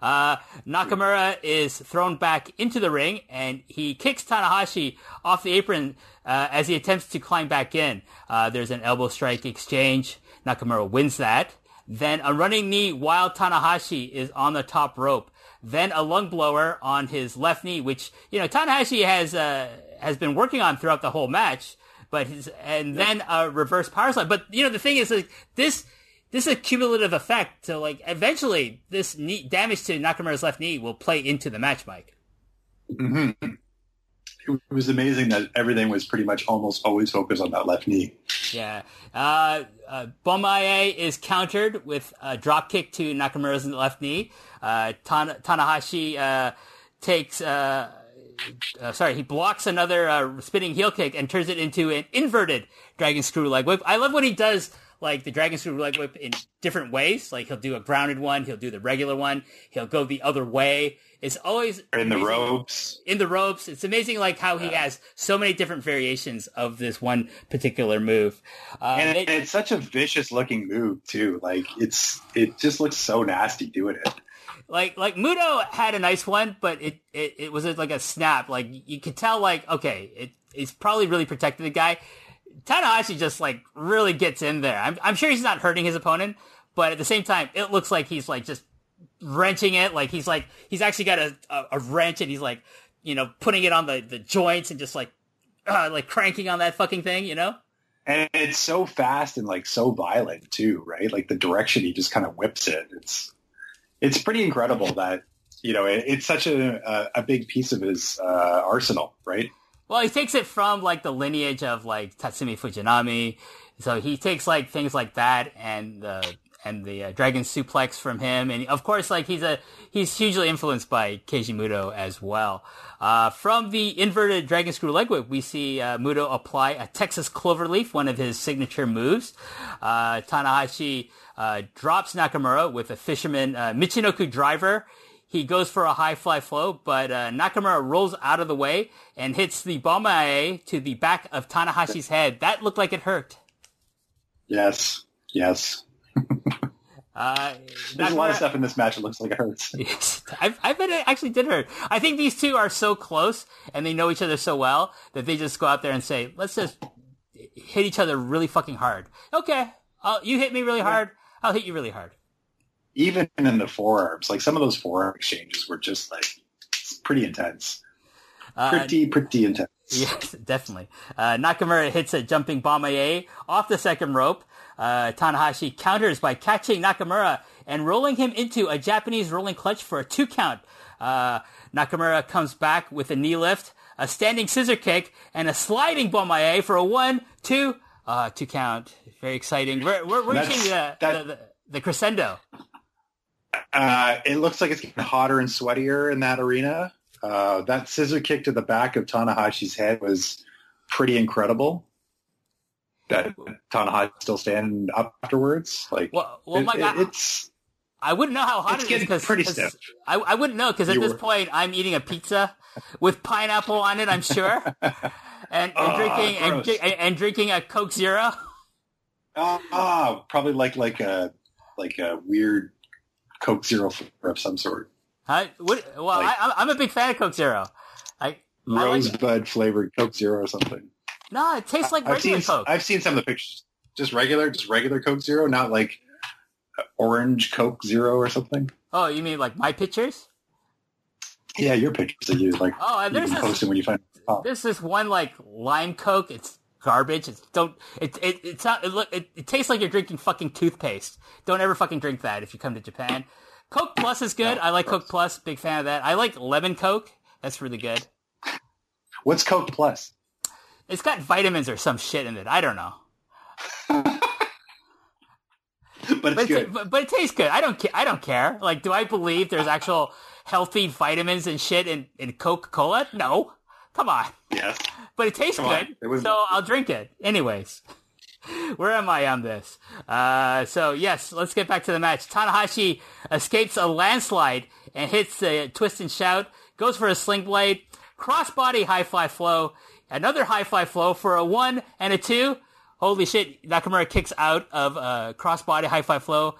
Uh, Nakamura is thrown back into the ring and he kicks Tanahashi off the apron uh, as he attempts to climb back in. Uh, there's an elbow strike exchange. Nakamura wins that. Then a running knee while Tanahashi is on the top rope. Then a lung blower on his left knee, which, you know, Tanahashi has, uh, has been working on throughout the whole match. But his, and then a reverse power slide. But, you know, the thing is, like, this, this is a cumulative effect. So, like, eventually this knee, damage to Nakamura's left knee will play into the match, Mike.
Mm-hmm it was amazing that everything was pretty much almost always focused on that left knee.
Yeah. Uh, uh, Bomaye is countered with a drop kick to Nakamura's left knee. Uh, Tan- Tanahashi uh, takes, uh, uh, sorry, he blocks another uh, spinning heel kick and turns it into an inverted dragon screw leg whip. I love when he does like the dragon screw leg whip in different ways. Like he'll do a grounded one, he'll do the regular one, he'll go the other way. It's always
in the ropes.
In the ropes. It's amazing like how yeah. he has so many different variations of this one particular move.
Uh, and, it, it's such a vicious looking move too. Like it's it just looks so nasty doing it.
Like like Muto had a nice one, but it, it, it was like a snap. Like you could tell like, okay, it, it's probably really protecting the guy. Tanahashi just like really gets in there. I'm, I'm sure he's not hurting his opponent, but at the same time, it looks like he's like just wrenching it. Like he's like he's actually got a, a, a wrench and he's like you know putting it on the, the joints and just like uh, like cranking on that fucking thing. You know.
And it's so fast and like so violent too, right? Like the direction he just kind of whips it. It's it's pretty incredible that you know it, it's such a, a big piece of his uh, arsenal, right?
Well, he takes it from like the lineage of like Tatsumi Fujinami. So he takes like things like that and the and the uh, dragon suplex from him, and of course, like he's a he's hugely influenced by Keiji Muto as well. Uh, from the inverted dragon screw leg whip, we see uh, Muto apply a Texas cloverleaf, one of his signature moves. Uh, Tanahashi uh, drops Nakamura with a fisherman uh, Michinoku driver. He goes for a high fly flow, but Nakamura rolls out of the way and hits the Bomaye to the back of Tanahashi's head. That looked like it hurt.
Yes, yes.
Uh,
There's a lot of stuff in this match. It looks like it hurts.
I, I bet it actually did hurt. I think these two are so close and they know each other so well that they just go out there and say, "Let's just hit each other really fucking hard." Okay, I'll, you hit me really hard. I'll hit you really hard.
Even in the forearms, like some of those forearm exchanges were just like pretty intense. Uh, pretty, uh, pretty intense.
Yes, definitely. Uh, Nakamura hits a jumping Bomaye off the second rope. Uh, Tanahashi counters by catching Nakamura and rolling him into a Japanese rolling clutch for a two count. Uh, Nakamura comes back with a knee lift, a standing scissor kick, and a sliding Bomaye for a one, two, uh, two count. Very exciting. We're, we're, we're reaching the, that, the, the, the, crescendo.
Uh, it looks like it's getting hotter and sweatier in that arena. Uh, that scissor kick to the back of Tanahashi's head was pretty incredible that Tanahashi still standing up afterwards. Like,
well, well it, my God, it's. I wouldn't know how hot
it's
it is
because pretty stiff.
I, I wouldn't know because at this were. point I'm eating a pizza with pineapple on it. I'm sure, and, and oh, drinking and, and, drinking a Coke Zero.
Oh, oh, probably like like a like a weird Coke Zero of some sort.
I, what, well, like, I, am a big fan of Coke Zero. I
rosebud like flavored Coke Zero or something.
No, it tastes like
I've
regular
seen,
Coke.
I've seen some of the pictures. Just regular, just regular Coke Zero, not like orange Coke Zero or something.
Oh, you mean like my pictures?
Yeah, your pictures that you like.
Oh, and there's this,
when you find. Oh.
There's this one like lime Coke. It's garbage. It's don't. It it it's not. It, look, it, it tastes like you're drinking fucking toothpaste. Don't ever fucking drink that if you come to Japan. Coke Plus is good. No, I like Coke Plus. Big fan of that. I like lemon Coke. That's really good.
What's Coke Plus?
It's got vitamins or some shit in it. I don't know.
but it's but good.
but, but, it tastes good. I don't care. I don't care. Like, do I believe there's actual healthy vitamins and shit in, in Coca Cola? No. Come on.
Yes.
But it tastes Come good. It was... So I'll drink it. Anyways. Where am I on this? Uh, so yes, let's get back to the match. Tanahashi escapes a landslide and hits a twist and shout, goes for a sling blade, crossbody high fly flow, another high fly flow for a one and a two. Holy shit, Nakamura kicks out of a crossbody high fly flow,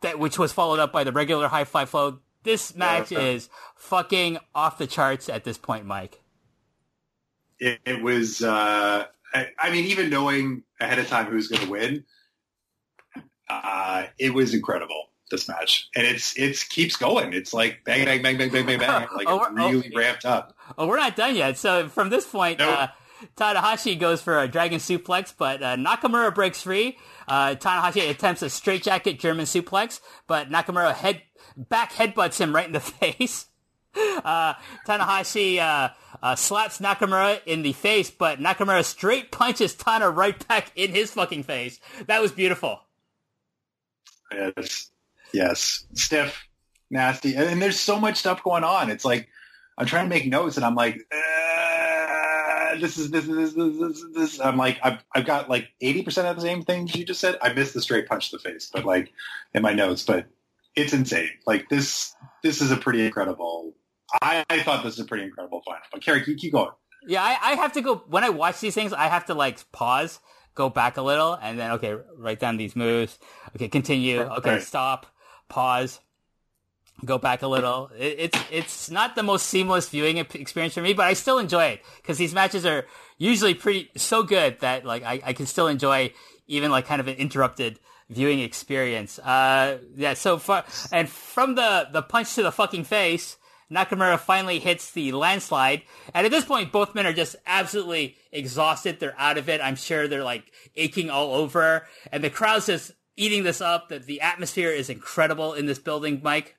that, which was followed up by the regular high fly flow. This match yeah, is fucking off the charts at this point, Mike.
It, it was, uh, I, I, mean, even knowing ahead of time who's going to win, uh, it was incredible this match, and it's it's keeps going. It's like bang bang bang bang bang bang bang, like oh, really oh, ramped up.
Oh, we're not done yet. So from this point, nope. uh, Tanahashi goes for a dragon suplex, but uh, Nakamura breaks free. Uh, Tanahashi attempts a straightjacket German suplex, but Nakamura head back headbutts him right in the face. Uh, Tanahashi uh, uh, slaps Nakamura in the face, but Nakamura straight punches Tana right back in his fucking face. That was beautiful.
Yes, yes, stiff, nasty, and, and there's so much stuff going on. It's like I'm trying to make notes, and I'm like, uh, this is this is this, this, this, this. I'm like, I've I've got like 80 percent of the same things you just said. I missed the straight punch to the face, but like in my notes, but it's insane. Like this, this is a pretty incredible. I, I thought this was a pretty incredible final. But Carrie, keep, keep going.
Yeah, I, I have to go when I watch these things. I have to like pause, go back a little, and then okay, write down these moves. Okay, continue. Okay, right. stop, pause, go back a little. It, it's it's not the most seamless viewing experience for me, but I still enjoy it because these matches are usually pretty so good that like I, I can still enjoy even like kind of an interrupted viewing experience. Uh, yeah. So far, and from the the punch to the fucking face. Nakamura finally hits the landslide. And at this point, both men are just absolutely exhausted. They're out of it. I'm sure they're like aching all over. And the crowd's just eating this up. The, the atmosphere is incredible in this building, Mike.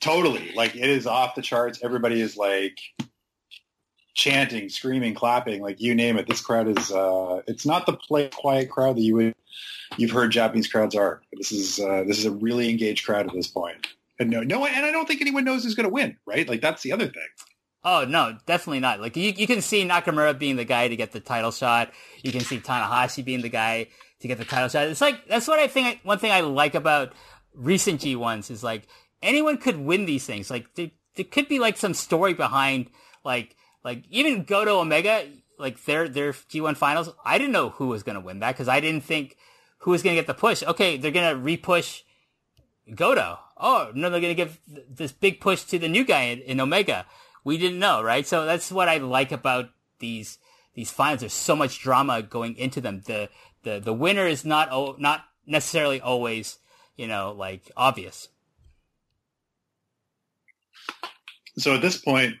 Totally. Like it is off the charts. Everybody is like chanting, screaming, clapping, like you name it. This crowd is uh it's not the play quiet crowd that you would you've heard Japanese crowds are. This is uh this is a really engaged crowd at this point. And no no and I don't think anyone knows who's gonna win, right? Like that's the other thing.
Oh no, definitely not. Like you, you can see Nakamura being the guy to get the title shot. You can see Tanahashi being the guy to get the title shot. It's like that's what I think. One thing I like about recent G ones is like anyone could win these things. Like there, there could be like some story behind like like even Goto Omega like their their G1 finals. I didn't know who was going to win that because I didn't think who was going to get the push. Okay, they're going to repush Goto. Oh no, they're going to give this big push to the new guy in, in Omega. We didn't know, right? So that's what I like about these these finals. There's so much drama going into them. The the the winner is not not necessarily always you know like obvious.
So at this point,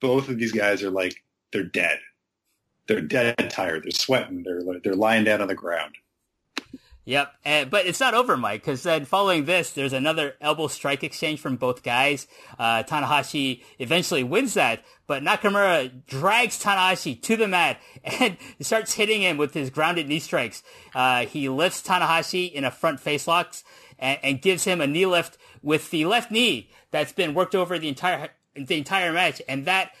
both of these guys are like they're dead. They're dead tired. They're sweating. They're they're lying down on the ground.
Yep, and, but it's not over, Mike, because then following this, there's another elbow strike exchange from both guys. Uh, Tanahashi eventually wins that, but Nakamura drags Tanahashi to the mat and starts hitting him with his grounded knee strikes. Uh, he lifts Tanahashi in a front face locks and, and gives him a knee lift with the left knee that's been worked over the entire the entire match, and that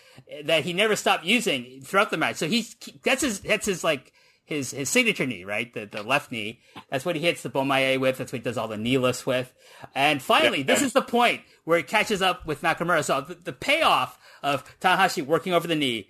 that he never stopped using throughout the match. So he's that's his that's his like his his signature knee, right? The the left knee. That's what he hits the Bomaye with. That's what he does all the knee lifts with. And finally, this is the point where it catches up with Nakamura. So the, the payoff of Tanahashi working over the knee,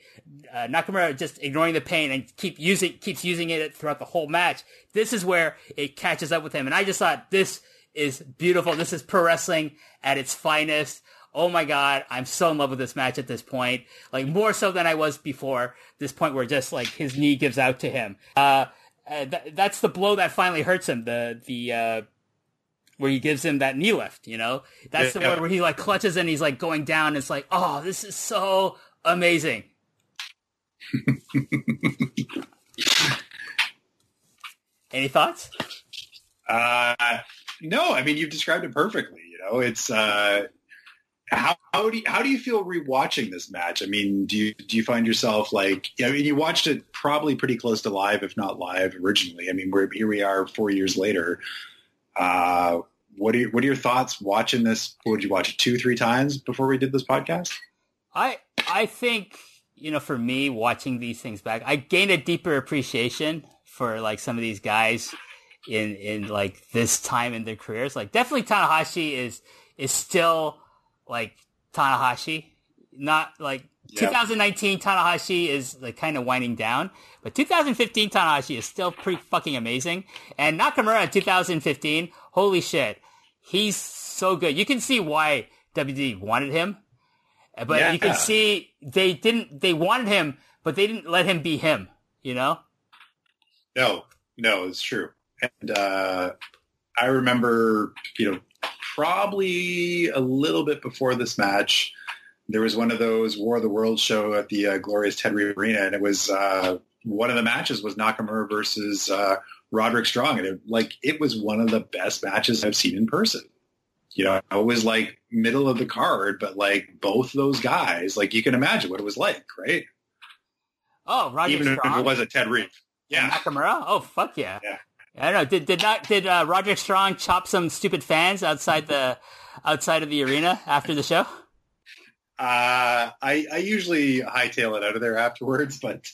uh, Nakamura just ignoring the pain and keep using keeps using it throughout the whole match. This is where it catches up with him. And I just thought this is beautiful. This is pro wrestling at its finest oh my god, I'm so in love with this match at this point. Like more so than I was before. This point where just like his knee gives out to him. Uh, uh th- that's the blow that finally hurts him. The the uh, where he gives him that knee lift. You know, that's yeah, the one where he like clutches and he's like going down. It's like, oh, this is so amazing. Any thoughts?
Uh, no, I mean you've described it perfectly. You know, it's uh, how, how do you, how do you feel rewatching this match? I mean, do you do you find yourself like I mean, you watched it probably pretty close to live, if not live originally. I mean, we're here we are four years later. Uh, what are your, what are your thoughts watching this? Would you watch it two, three times before we did this podcast?
I I think you know, for me watching these things back, I gained a deeper appreciation for like some of these guys in in like this time in their careers. Like definitely Tanahashi is is still like Tanahashi. Not like yep. 2019 Tanahashi is like kind of winding down, but 2015 Tanahashi is still pretty fucking amazing. And Nakamura in 2015, holy shit, he's so good. You can see why WWE wanted him, but yeah. you can see they didn't. They wanted him, but they didn't let him be him. You know?
No, no, it's true. And uh, I remember, you know, probably a little bit before this match, there was one of those War of the Worlds show at the uh, glorious Ted Reeve Arena, and it was uh, one of the matches was Nakamura versus uh, Roderick Strong, and it, like it was one of the best matches I've seen in person. You know, it was like middle of the card, but like both those guys, like you can imagine what it was like, right?
Oh, Roderick
even
Strong?
if it was a Ted Reeve,
yeah, Nakamura. Oh, fuck
yeah, yeah.
I don't know. Did did not did uh, Roderick Strong chop some stupid fans outside the outside of the arena after the show?
Uh, I I usually hightail it out of there afterwards, but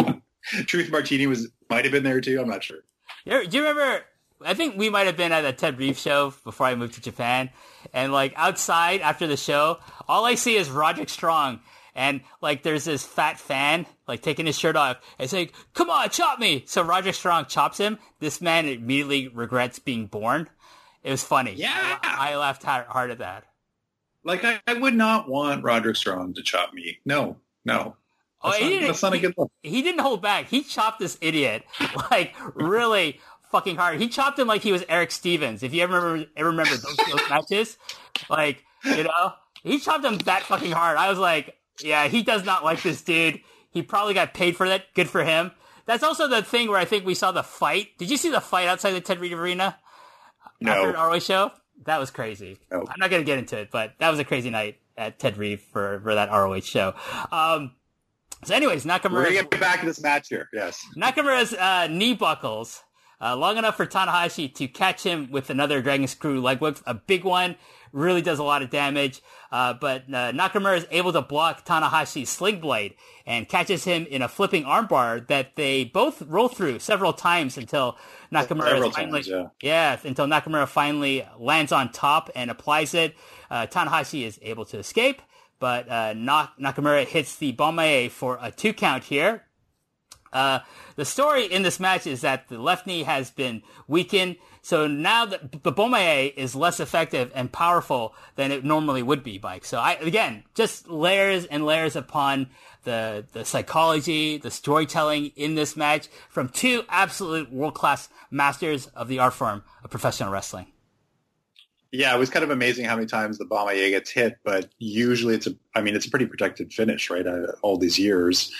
Truth Martini was might have been there too. I'm not sure.
Do you remember? I think we might have been at a Ted Reeve show before I moved to Japan, and like outside after the show, all I see is Roderick Strong and like there's this fat fan like taking his shirt off and saying, "Come on, chop me!" So Roger Strong chops him. This man immediately regrets being born. It was funny.
Yeah,
I, I laughed hard, at that.
Like I, I, would not want Roderick Strong to chop me. No, no.
Oh, that's, oh, not,
that's not a good look.
He, he didn't hold back. He chopped this idiot like really fucking hard. He chopped him like he was Erick Stevens. If you ever remember, ever remember those, those matches, like you know, he chopped him that fucking hard. I was like, yeah, he does not like this dude. He probably got paid for that. Good for him. That's also the thing where I think we saw the fight. Did you see the fight outside the Ted Reeve Arena?
No.
After an ROH show? That was crazy.
No.
I'm not going to get into it, but that was a crazy night at Ted Reeve for, for that ROH show. Um, so anyways, Nakamura.
We're going to get back to this match here. Yes.
Nakamura's uh, knee buckles uh, long enough for Tanahashi to catch him with another Dragon Screw leg whip, a big one really does a lot of damage. Uh, but uh, Nakamura is able to block Tanahashi's sling blade and catches him in a flipping armbar that they both roll through several times until Nakamura finally,
times, yeah.
yeah, until Nakamura finally lands on top and applies it. Uh, Tanahashi is able to escape, but uh, Nakamura hits the Bomaye for a two count here. Uh, the story in this match is that the left knee has been weakened so now that the Bomaye is less effective and powerful than it normally would be, Mike. So I, again, just layers and layers upon the, the psychology, the storytelling in this match from two absolute world-class masters of the art form of professional wrestling.
Yeah, it was kind of amazing how many times the Bomaye gets hit, but usually it's a, I mean, it's a pretty protected finish, right? Uh, all these years.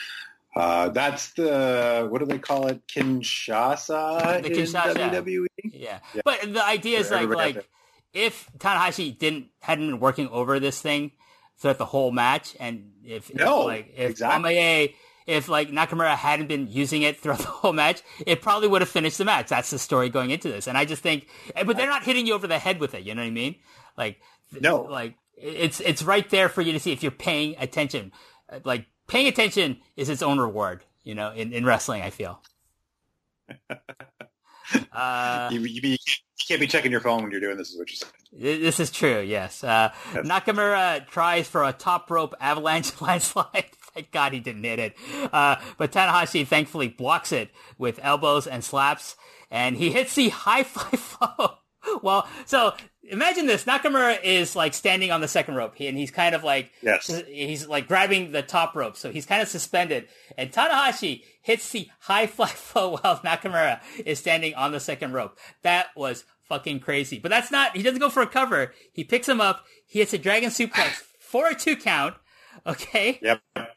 Uh, that's the what do they call it? Kinshasa,
the Kinshasa.
WWE.
Yeah. yeah. but the idea is like like if Tanahashi didn't hadn't been working over this thing throughout the whole match, and if,
no,
if, like if
exactly.
If like Nakamura hadn't been using it throughout the whole match, it probably would have finished the match. That's the story going into this, and I just think, but they're not hitting you over the head with it. You know what I mean? Like
no,
like it's it's right there for you to see if you're paying attention. Like paying attention is its own reward, you know, in, in wrestling, I feel.
Uh, you, you, you, can't be checking your phone when you're doing this, is what you're saying.
This is true, yes. Uh, yes. Nakamura tries for a top rope avalanche landslide. Thank God he didn't hit it. Uh, but Tanahashi thankfully blocks it with elbows and slaps, and he hits the high fly flow. well, so imagine this. Nakamura is like standing on the second rope and he's kind of like,
yes.
he's like grabbing the top rope. So he's kind of suspended and Tanahashi hits the high fly flow while Nakamura is standing on the second rope. That was fucking crazy. But that's not, he doesn't go for a cover. He picks him up. He hits a dragon suplex for a two count. Okay.
Yep.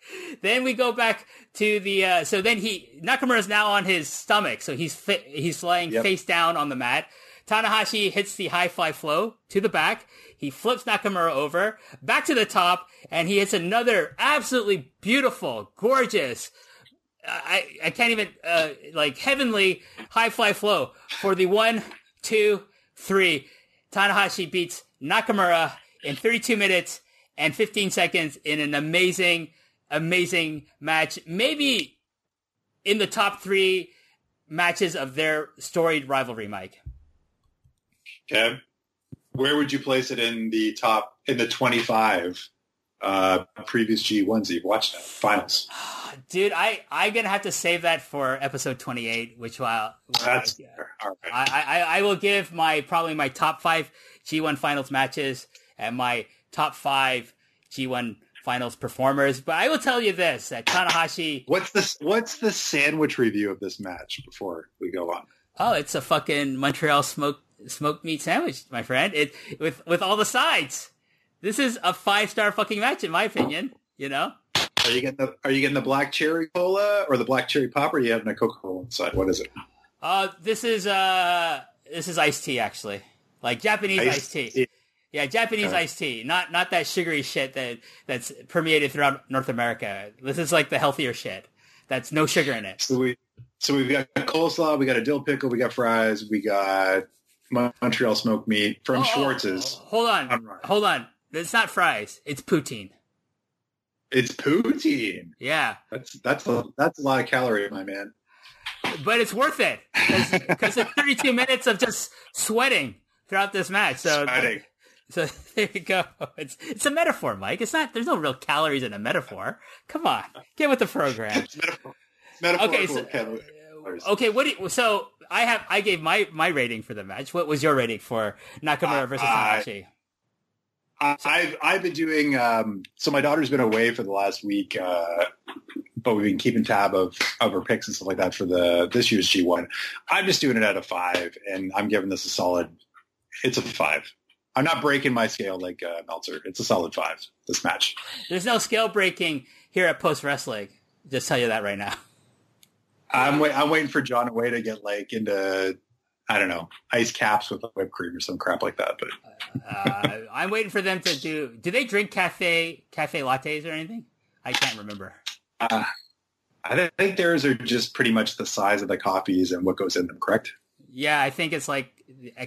Then we go back to the, uh, so then he, Nakamura is now on his stomach. So he's, fi- he's laying yep. face down on the mat. Tanahashi hits the high fly flow to the back. He flips Nakamura over, back to the top, and he hits another absolutely beautiful, gorgeous, I, I can't even, uh, like heavenly high fly flow for the one, two, three. Tanahashi beats Nakamura in 32 minutes and 15 seconds in an amazing, amazing match. Maybe in the top three matches of their storied rivalry, Mike.
Okay. Where would you place it in the top in the twenty five uh, previous G ones that you've watched now, finals?
Dude, I I'm gonna have to save that for episode 28, which while
That's fair. All right.
I, I I will give my probably my top five G1 finals matches and my top five G1 finals performers. But I will tell you this: that Tanahashi,
What's this? What's the sandwich review of this match before we go on?
oh, it's a fucking Montreal smoked smoked meat sandwich, my friend. It with with all the sides. This is a five star fucking match, in my opinion. You know.
Are you getting the Are you getting the black cherry cola or the black cherry pop, or are you having a Coca Cola inside? What is it?
Uh, this is uh, this is iced tea actually, like Japanese iced, tea. Yeah, Japanese iced tea, not not that sugary shit that that's permeated throughout North America. This is like the healthier shit. That's no sugar in it.
So we so we've got coleslaw, we got a dill pickle, we got fries, we got Montreal smoked meat from
Oh, oh
Schwartz's.
oh, hold on, hold on. It's not fries. It's poutine.
It's poutine.
Yeah,
That's that's a, that's a lot of calories, my man.
but it's worth it because it's 32 minutes of just sweating throughout this match. So
Sweating.
So there you go. It's it's a metaphor, Mike. It's not. There's no real calories in a metaphor. Come on, get with the program.
It's metaphor-
Okay, so-
calories.
Okay, what? Do you, so I have I gave my my rating for the match. What was your rating for Nakamura
Uh,
versus
uh,
Tanahashi?
I- I've I've been doing um, so. My daughter's been away for the last week, uh, but we've been keeping tab of of her picks and stuff like that for the this year's G one. I'm just doing it out of five, and I'm giving this a solid. It's a five. I'm not breaking my scale like uh, Meltzer. It's a solid five. This match.
There's no scale breaking here at Post Wrestling. Just tell you that right now.
I'm wait, I'm waiting for John Way to get like into I don't know ice caps with whipped cream or some crap like that. But
Uh, I'm waiting for them to do. Do they drink cafe cafe lattes or anything? I can't remember.
uh, I think theirs are just pretty much the size of the coffees and what goes in them. Correct?
Yeah, I think it's like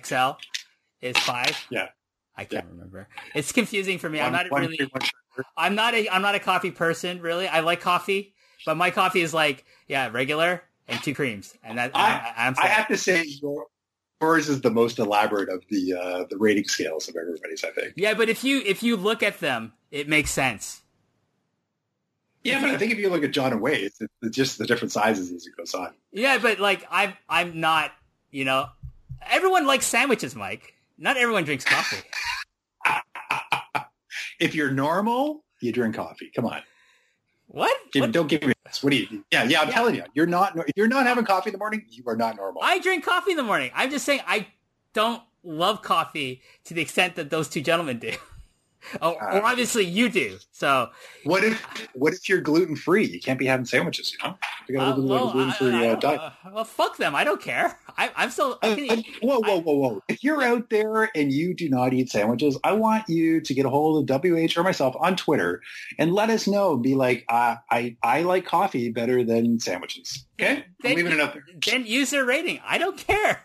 XL is five.
Yeah.
I can't remember. It's confusing for me. I'm not
One-
really.
one- one-
I'm not a I'm not a coffee person really. I like coffee, but my coffee is like yeah regular and two creams, and that I, I,
I have to say your- yours is the most elaborate of the uh, the rating scales of everybody's. I think.
yeah. But if you if you look at them, it makes sense.
Yeah, but I think if you look at John and Wade, it's, it's just the different sizes as it goes on.
Yeah, but like I'm I'm not you know everyone likes sandwiches, Mike. Not everyone drinks coffee.
if you're normal, you drink coffee. Come on,
What?
Give-
What?
don't give me this. What do you? Yeah, yeah. I'm
Yeah.
telling you, you're not. If you're not having coffee in the morning, you are not normal.
I drink coffee in the morning. I'm just saying I don't love coffee to the extent that those two gentlemen do. oh,
Uh,
or obviously you do. So
What if what if you're gluten free? You can't be having sandwiches. You know, you got
uh,
to live
well,
a gluten free
I- I-
uh, diet.
uh, well, fuck them. I don't care. I, I'm still. I
Uh,
can
uh,
eat-
whoa, whoa, whoa, whoa! If you're out there and you do not eat sandwiches, I want you to get a hold of WH or myself on Twitter and let us know. Be like, uh, I I like coffee better than sandwiches. Okay,
Then-
I'm leaving it up there.
then use their rating. I don't care.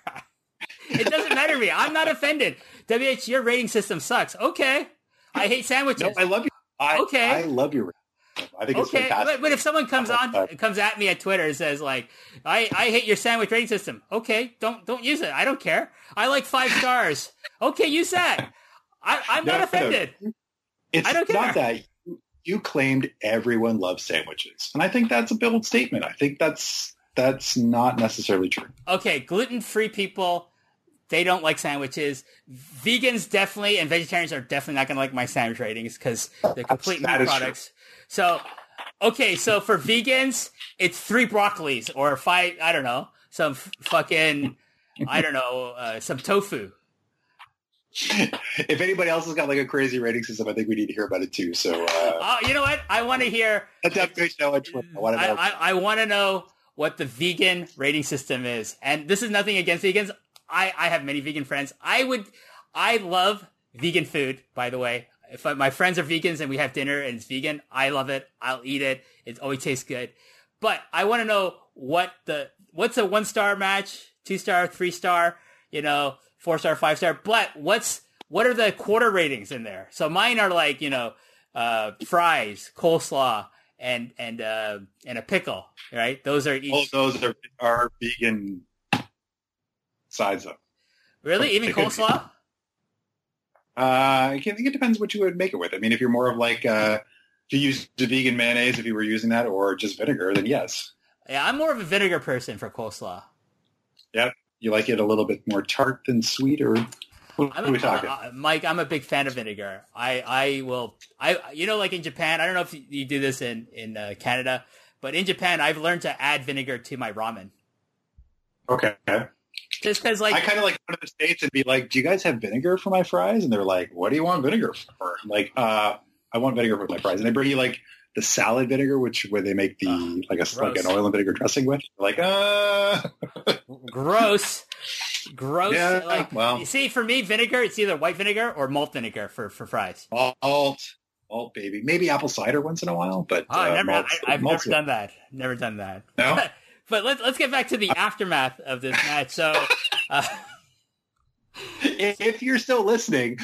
it doesn't matter to me. I'm not offended. WH, your rating system sucks. Okay. I hate sandwiches.
No, I love you. I,
Okay.
I love your. I think it's
okay,
fantastic.
but, but if someone comes on,
Uh,
comes at me at Twitter and says like, "I, I hate your sandwich rating system," okay, don't don't use it. I don't care. I like five stars. Okay, use that. I, I'm
No,
not
no.
offended.
It's
I don't
not that you, you claimed everyone loves sandwiches, and I think that's a bold statement. I think that's that's not necessarily true.
Okay, gluten free people, they don't like sandwiches. Vegans definitely and vegetarians are definitely not going to like my sandwich ratings because they're complete meat products. So, okay, so for vegans, it's three broccolis or five. I don't know, some f- fucking, I don't know, uh, some tofu.
if anybody else has got like a crazy rating system, I think we need to hear about it too. So uh,
Oh, you know what? I want to hear.
let that bitch know on Twitter. I
I. I, I want to know what the vegan rating system is. And this is nothing against vegans. I, I have many vegan friends. I would, I love vegan food, by the way. If I, my friends are vegans and we have dinner and it's vegan, I love it. I'll eat it. It always tastes good. But I want to know what the, what's a one star match, two star, three star, you know, four star, five star. But what's, what are the quarter ratings in there? So mine are like, you know, uh, fries, coleslaw, and and uh, and a pickle, right? Those are each.
All those are are vegan sides of.
Really, even coleslaw?
Uh, I can think it depends what you would make it with. I mean, if you're more of like uh, if you use the vegan mayonnaise, if you were using that, or just vinegar, then yes.
Yeah, I'm more of a vinegar person for coleslaw.
Yep, you like it a little bit more tart than sweet, or what
I'm
are we
a,
talking?
uh, Mike, I'm a big fan of vinegar. I, I will, I, you know, like in Japan, I don't know if you do this in, in uh, Canada, but in Japan, I've learned to add vinegar to my ramen.
okay.
Just cause like,
I kind of like go to the states and be like, "Do you guys have vinegar for my fries?" And they're like, "What do you want vinegar for?" I'm like, uh, I want vinegar for my fries. And they bring you like the salad vinegar, which where they make the
Ugh,
like a like an oil and vinegar dressing with. Like, uh,
gross, gross.
Yeah,
like,
well.
you see, for me, vinegar, it's either white vinegar or malt vinegar for, for fries.
malt, malt, baby. Maybe apple cider once in a while, but
Oh, I've
uh,
never,
malt-
I, I've
malt's
never done that. Never done that.
No?
but let's, let's get back to the aftermath of this match. So, uh,
If if you're still listening,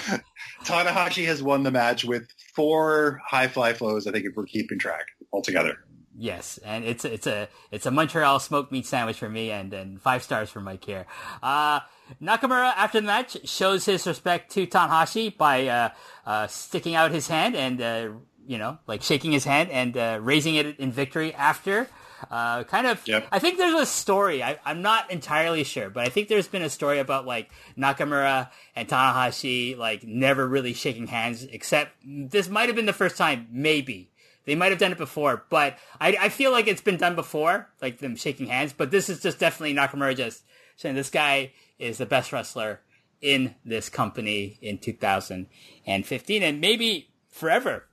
Tanahashi has won the match with four high fly flows. I think if we're keeping track altogether.
Yes, and it's it's a it's a Montreal smoked meat sandwich for me, and and five stars for Mike here. Uh, Nakamura after the match shows his respect to Tanahashi by uh, uh, sticking out his hand and uh, you know like shaking his hand and uh, raising it in victory after. Uh, kind of,
Yep.
I think there's a story. I, I'm not entirely sure, but I think there's been a story about like Nakamura and Tanahashi like never really shaking hands, except this might have been the first time, maybe. They might have done it before, but I, I feel like it's been done before, like them shaking hands. But this is just definitely Nakamura just saying this guy is the best wrestler in this company in 2015 and maybe forever.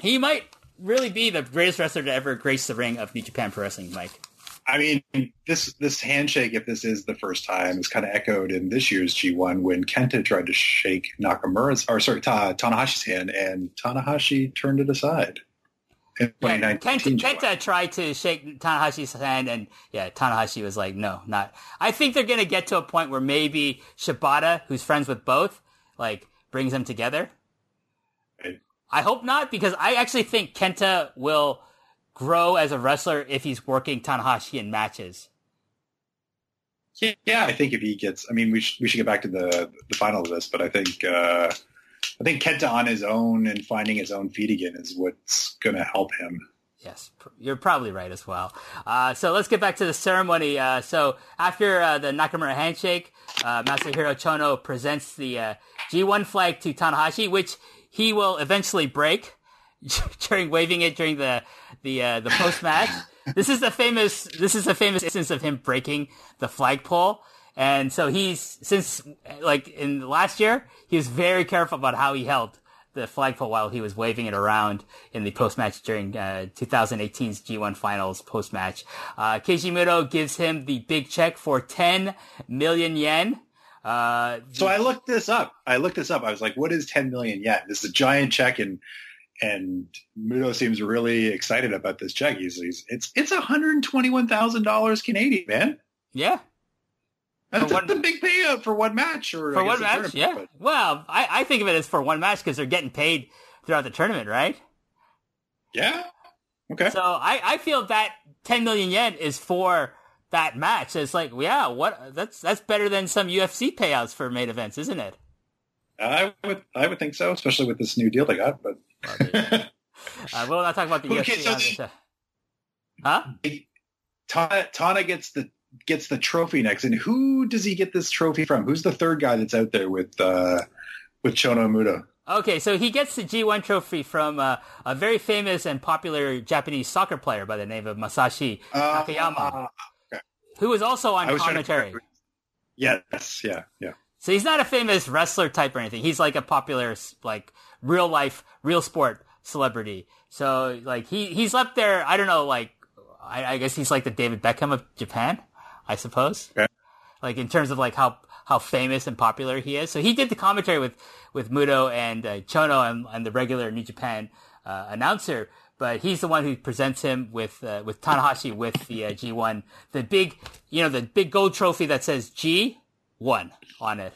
He might really be the greatest wrestler to ever grace the ring of New Japan Pro Wrestling, Mike.
I mean, this this handshake, if this is the first time, is kind of echoed in this year's G1 when Kenta tried to shake Nakamura's, or sorry, Ta- Tanahashi's hand, and Tanahashi turned it aside. In
Yeah,
2019
Kenta, Kenta tried to shake Tanahashi's hand, and yeah, Tanahashi was like, "No, not." I think they're gonna get to a point where maybe Shibata, who's friends with both, like brings them together. I hope not, because I actually think Kenta will grow as a wrestler if he's working Tanahashi in matches.
Yeah, yeah, I think if he gets, I mean, we should we should get back to the the final of this, but I think uh, I think Kenta on his own and finding his own feet again is what's going to help him.
Yes, pr- you're probably right as well. Uh, so let's get back to the ceremony. Uh, so after uh, the Nakamura handshake, uh, Masahiro Chono presents the uh, G1 flag to Tanahashi, which he will eventually break during waving it during the the uh, the post match. this is the famous this is the famous instance of him breaking the flagpole. And so he's since like in last year, he was very careful about how he held the flagpole while he was waving it around in the post match during uh, 2018's G1 Finals post match. Uh, Keiji Muto gives him the big check for 10 million yen. Uh,
So I looked this up. I looked this up. I was like, what is 10 million yen? This is a giant check and and Muto seems really excited about this check. He's, he's it's it's $121,000 Canadian, man.
yeah,
That's
one-
a big payout for one match or
for one match. Yeah.
but-
Well, I, I think of it as for one match because they're getting paid throughout the tournament, right?
yeah. Okay.
So I, I feel that 10 million yen is for that match. It's like, yeah, what that's that's better than some UFC payouts for main events, isn't it?
I would I would think so, especially with this new deal they got, but
Uh, we'll not talk about the
Okay,
UFC.
so
on this
the-
Huh?
Tana, Tana gets the gets the trophy next, and who does he get this trophy from? Who's the third guy that's out there with uh, with Chono Muto?
Okay, so he gets the G1 trophy from uh, a very famous and popular Japanese soccer player by the name of Masashi
Uh,
Nakayama, who was also on
was trying to
commentary.
Yes, yeah, yeah.
So he's not a famous wrestler type or anything. He's like a popular, like real life, real sport celebrity. So like he he's up there. I don't know. Like I, I guess he's like the David Beckham of Japan, I suppose.
Okay.
Like in terms of like how how famous and popular he is. So he did the commentary with with Muto and uh, Chono and, and the regular New Japan uh, announcer. But he's the one who presents him with uh, with Tanahashi with the uh, G1, the big you know the big gold trophy that says G one on it.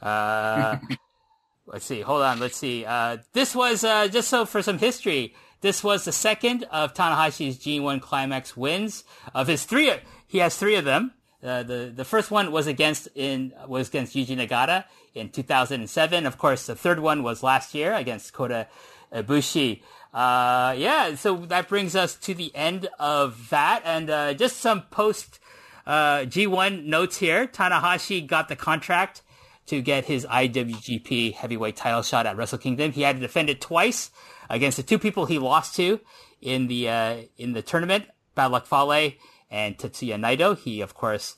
Uh, let's see. Hold on. Let's see. Uh, this was uh, just so for some history. This was the second of Tanahashi's G1 Climax wins of his three. He has three of them. Uh, the the first one was against in was against Yuji Nagata in 2007. Of course, the third one was last year against Kota Ibushi. Uh, yeah, so that brings us to the end of that, and uh, just some post uh, G1 notes here. Tanahashi got the contract to get his IWGP heavyweight title shot at Wrestle Kingdom. He had to defend it twice against the two people he lost to in the uh, in the tournament, Bad Luck Fale and Tetsuya Naito. He, of course,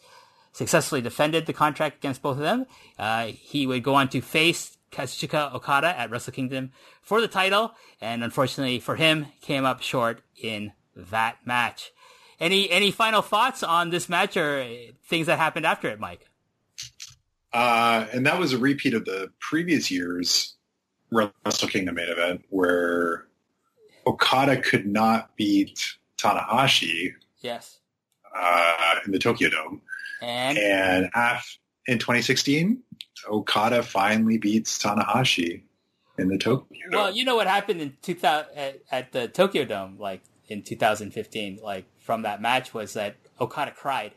successfully defended the contract against both of them. Uh, he would go on to face Kazuchika Okada at Wrestle Kingdom for the title, and unfortunately for him, came up short in that match. Any any final thoughts on this match or things that happened after it, Mike?
Uh, and that was a repeat of the previous year's Wrestle Kingdom main event where Okada could not beat Tanahashi.
Yes.
Uh, in the Tokyo Dome.
And,
and af- in 2016, Okada finally beats Tanahashi in the Tokyo Dome.
Well, you know what happened in 2000 at, at the Tokyo Dome, like in 2015, like from that match was that Okada cried.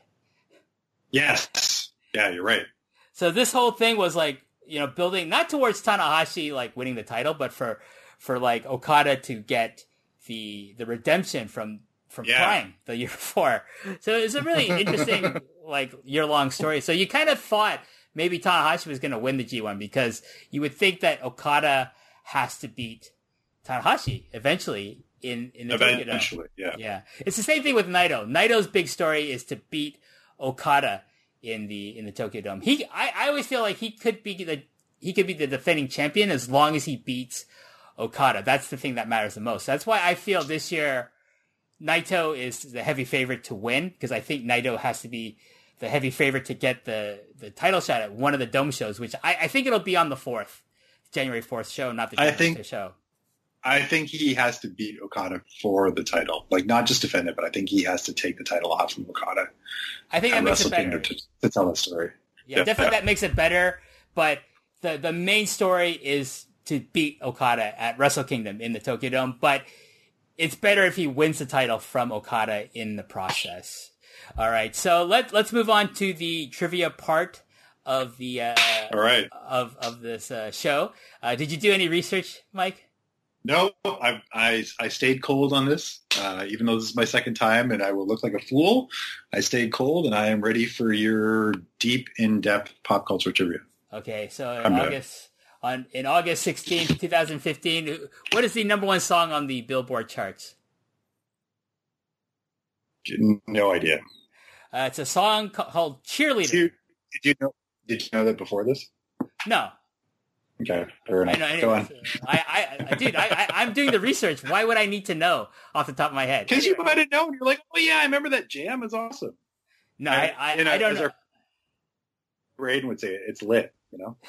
Yes. Yeah, you're right.
So this whole thing was like, you know, building not towards Tanahashi like winning the title, but for for like Okada to get the the redemption from from
Yeah.
crying the year before. So it's a really interesting like year long story. So you kind of thought maybe Tanahashi was going to win the G1 because you would think that Okada has to beat Tanahashi eventually in in the Tokyo Dome.
Eventually, yeah.
Yeah, it's the same thing with Naito. Naito's big story is to beat Okada in the in the Tokyo Dome. He, I, I always feel like he could be the he could be the defending champion as long as he beats Okada. That's the thing that matters the most. That's why I feel this year Naito is the heavy favorite to win because I think Naito has to be the heavy favorite to get the the title shot at one of the Dome shows, which I, I think it'll be on the fourth January fourth show, not the
I think-
5th show.
I think he has to beat Okada for the title. Like, not just defend it, but I think he has to take the title off from Okada
I think that makes it better.
To, to tell the story.
Yeah,
Yeah.
definitely that makes it better. But the the main story is to beat Okada at Wrestle Kingdom in the Tokyo Dome. But it's better if he wins the title from Okada in the process. All right, so let let's move on to the trivia part of the uh,
All right.
of of this uh, show. Uh, did you do any research, Mike?
No, I, I, I stayed cold on this, uh, even though this is my second time and I will look like a fool. I stayed cold and I am ready for your deep, in-depth pop culture trivia.
Okay, so in
I'm.
August on in August sixteenth, two thousand fifteen, what is the number one song on the Billboard charts?
No idea.
Uh, it's a song called Cheerleader.
Did you, did you know? Did you know that before this?
No,
Okay, fair
I
enough.
know.
Go
anyways,
on.
I, I, I, dude, I, I, I'm doing the research. Why would I need to know off the top of my head?
Because you might have known. You're like, oh yeah, I remember that jam. It's awesome.
No, I, I,
You know,
I don't know.
our- Braden would say it's lit. You know.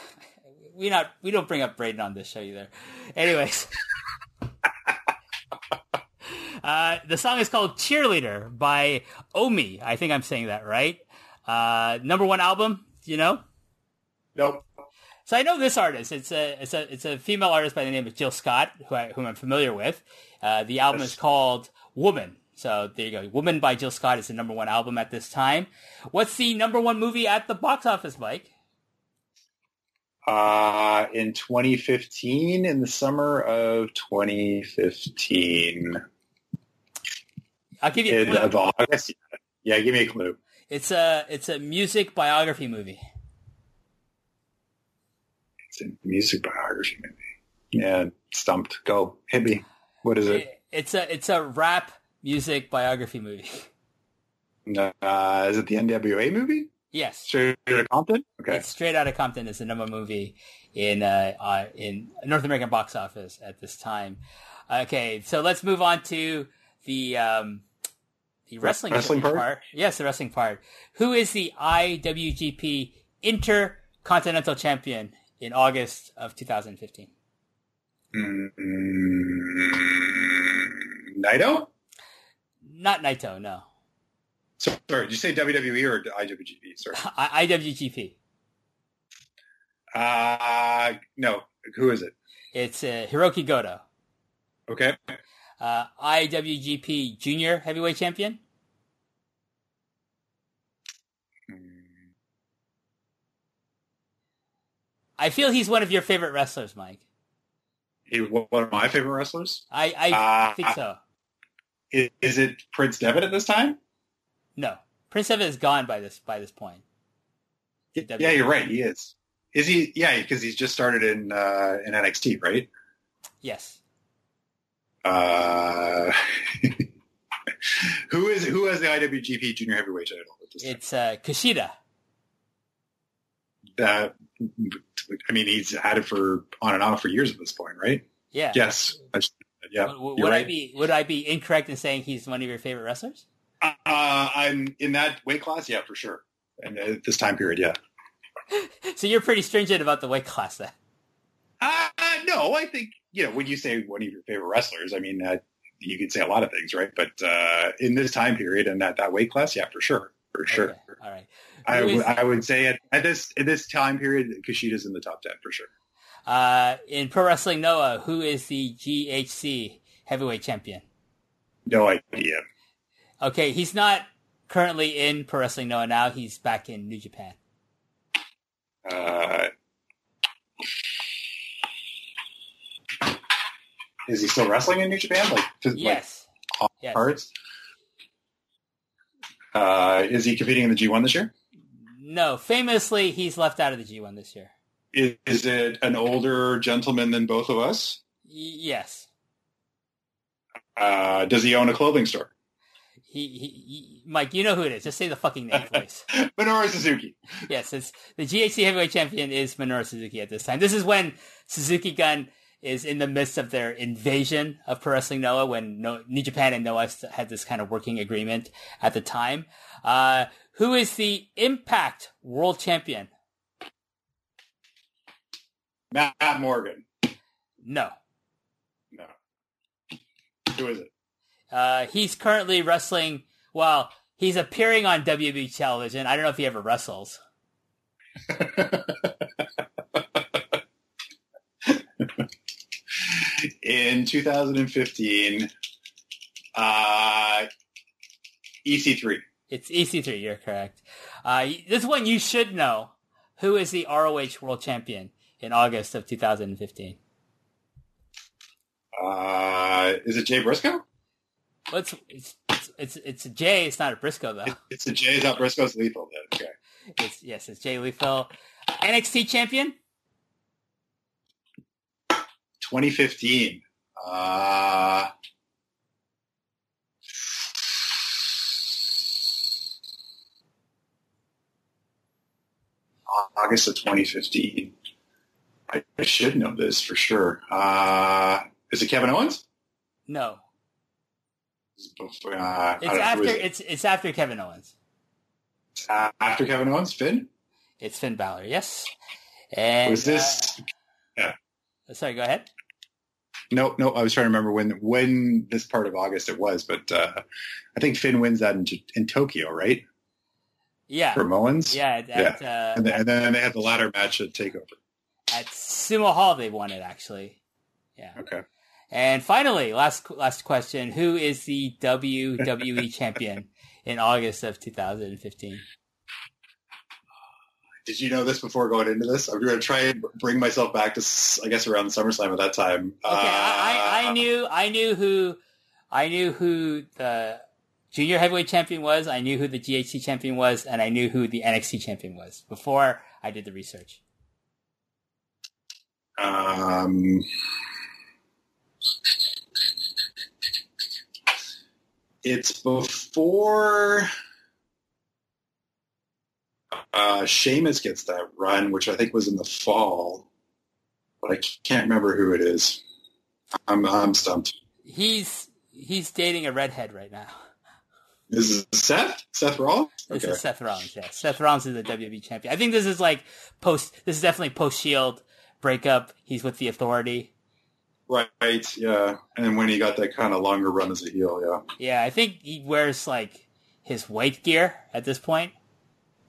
We not, we don't bring up Braden on this show either. Anyways, uh, the song is called "Cheerleader" by Omi. I think I'm saying that right. Uh, number one album. You know.
Nope.
So I know this artist. It's a it's a it's a female artist by the name of Jill Scott, who I, whom I'm familiar with. Uh, the album
Yes.
is called Woman. So there you go. Woman by Jill Scott is the number one album at this time. What's the number one movie at the box office, Mike?
Uh, in 2015, in the summer of 2015,
I'll give you. A clue.
of August. Yeah, give me a clue.
It's a it's a music biography movie.
It's a music biography movie. Yeah, stumped. Go hit me. What is it?
It's a it's a rap music biography movie.
Uh, is it the NWA movie?
Yes,
Straight out of Compton. Okay.
it's Straight Outta Compton is the number movie in uh, uh, in North American box office at this time. Okay, so let's move on to the um, the wrestling
Wrestling part?
Yes, the wrestling part. Who is the IWGP Intercontinental Champion in August of 2015?
Mm, Naito?
Not Naito, no.
Sorry, did you say WWE or IWGP? Sorry.
I- IWGP.
Uh, no. Who is it?
It's uh, Hiroki Goto.
Okay.
Uh, IWGP Junior Heavyweight Champion. I feel he's one of your favorite wrestlers, Mike.
He one of my favorite wrestlers.
I, I
Uh,
think so.
Is, is it Prince Devitt at this time?
No, Prince Devitt is gone by this by this point.
Yeah, you're right. He is. Is he? Yeah, because he's just started in uh, in NXT, right?
Yes.
Uh, who is who has the IWGP Junior Heavyweight title? At this?
It's uh, Kushida.
That I mean, he's had it for on and off for years at this point, right?
Yeah.
Yes. Yeah.
W- w-
you're
would I be would I be incorrect in saying he's one of your favorite wrestlers?
Uh, I'm in that weight class, yeah, for sure. And at this time period, yeah.
So you're pretty stringent about the weight class then.
Uh, no, I think you know when you say one of your favorite wrestlers, I mean uh, you could say a lot of things, right? But uh, in this time period and at that weight class, yeah, for sure, for sure.
Okay, All right.
I would I would say at, at this at this time period, Kushida's in the top ten for sure.
Uh, in Pro Wrestling Noah, who is the GHC heavyweight champion?
No idea.
Okay, he's not currently in Pro Wrestling Noah now. He's back in New Japan.
Uh, is he still wrestling in New Japan? Like, phys- like
Yes. Yes.
cards? Uh, is he competing in the G1 this year?
No, famously, he's left out of the G1 this year.
Is, is it an older gentleman than both of us?
Yes.
Uh, does he own a clothing store?
He, he, he, Mike, you know who it is. Just say the fucking name, please.
Minoru Suzuki.
yes, it's the GHC heavyweight champion is Minoru Suzuki at this time. This is when Suzuki Gun is in the midst of their invasion of Pro Wrestling Noah when no, New Japan and Noah had this kind of working agreement at the time. Uh, who is the Impact World Champion?
Matt Morgan.
No.
No. Who is it?
Uh, he's currently wrestling, well, he's appearing on WB television. I don't know if he ever wrestles.
in 2015, uh, EC3.
It's EC3, you're correct. Uh, this one you should know. Who is the ROH World Champion in August of 2015?
Uh, is it Jay Briscoe?
What's it's it's it's, it's a J. It's not a Briscoe though.
It's a Jay. Is that Briscoe's lethal then? Okay.
It's yes, it's Jay Lethal, NXT champion.
2015. Uh, August of 2015. I, I should know this for sure. Uh, is it Kevin Owens?
No,
before- uh,
it's
don't know, who
after
it?
it's it's after Kevin Owens.
Uh, after Kevin Owens, Finn.
It's Finn Balor. Yes. And
Was this?
uh, sorry, go ahead.
No, no. I was trying to remember when when this part of August it was, but uh, I think Finn wins that in, in Tokyo, right?
Yeah.
For Owens.
Yeah, at, at, uh,
And then, and then they had the ladder match at Takeover.
at Sumo Hall they won it actually. Yeah.
Okay.
And finally, last last question: Who is the WWE champion in August of 2015?
Did you know this before going into this? I'm going to try and bring myself back to, I guess, around SummerSlam at that time.
Okay, I, I, I
Uh,
knew I knew who I knew who the junior heavyweight champion was. I knew who the GHC champion was, and I knew who the NXT champion was before I did the research.
Um, it's before uh, Sheamus gets that run, which I think was in the fall, but I can't remember who it is. I'm I'm stumped.
He's he's dating a redhead right now.
This is Seth. Seth Rollins.
This
Okay.
is Seth Rollins. Yeah, Seth Rollins is the WWE champion. I think this is like post. This is definitely post Shield breakup. He's with the Authority.
Right. Yeah. And when he got that kind of longer run as a heel, yeah.
Yeah, I think he wears like his white gear at this point.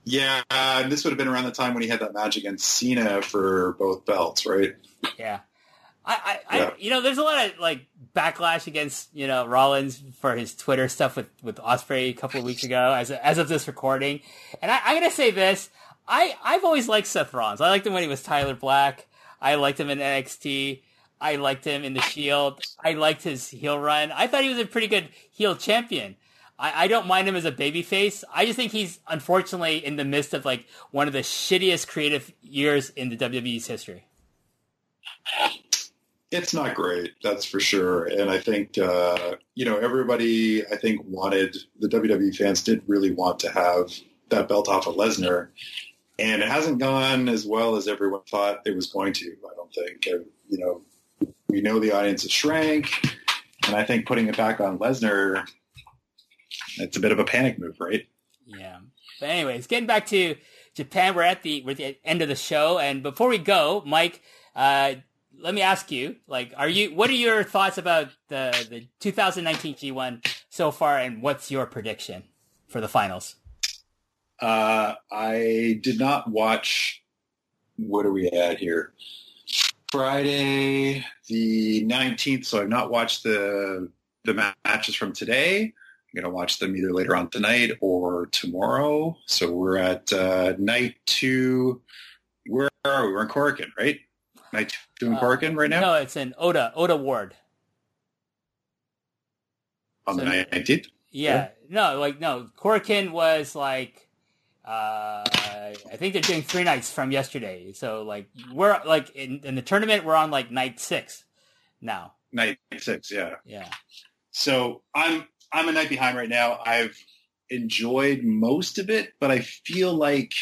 Yeah, uh, this would have been around the time when he had that match against Cena for both belts, right?
Yeah. I, I, yeah. I, you know, there's a lot of like backlash against you know Rollins for his Twitter stuff with with Ospreay a couple of weeks ago, as as of this recording. And I, I'm gonna say this: I I've always liked Seth Rollins. I liked him when he was Tyler Black. I liked him in NXT. I liked him in the Shield. I liked his heel run. I thought he was a pretty good heel champion. I, I don't mind him as a babyface. I just think he's unfortunately in the midst of like one of the shittiest creative years in the WWE's history.
It's not great, that's for sure. And I think uh, you know everybody. I think wanted the WWE fans did really want to have that belt off of Lesnar, and it hasn't gone as well as everyone thought it was going to. I don't think. You know, we know the audience has shrank, and I think putting it back on Lesnar it's a bit of a panic move, right?
Yeah. But anyways, getting back to Japan, we're at the we're at the end of the show, and before we go, Mike, uh, let me ask you, like, are you what are your thoughts about the the 2019 G1 so far, and what's your prediction for the finals?
Uh, I did not watch. What are we at here? Friday the 19th, so I've not watched the the matches from today. I'm going to watch them either later on tonight or tomorrow. So we're at uh, night two. Where are we? We're in Korakuen, right? Night two in uh, right now?
No, it's in Ota, Ota Ward.
On so, the 19th?
Yeah. yeah. No, like, no. Korakuen was like, uh, I think they're doing three nights from yesterday. So, like, we're, like, in, in the tournament, we're on, like, night six now.
Night six, yeah.
Yeah.
So I'm I'm a night behind right now. I've enjoyed most of it, but I feel like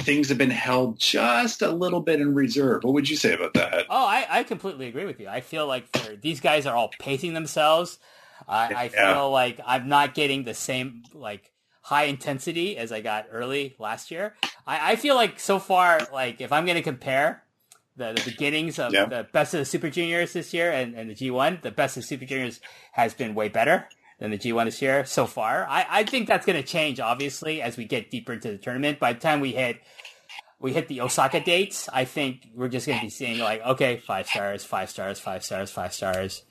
things have been held just a little bit in reserve. What would you say about that?
Oh, I, I completely agree with you. I feel like these guys are all pacing themselves. I, yeah. I feel like I'm not getting the same like high intensity as I got early last year. I, I feel like so far, like if I'm going to compare the, the beginnings of yeah. the best of the Super Juniors this year and, and the G1, the best of the Super Juniors has been way better than the G1 this year so far. I, I think that's going to change, obviously, as we get deeper into the tournament. By the time we hit we hit the Osaka dates, I think we're just going to be seeing like, okay, five stars, five stars, five stars, five stars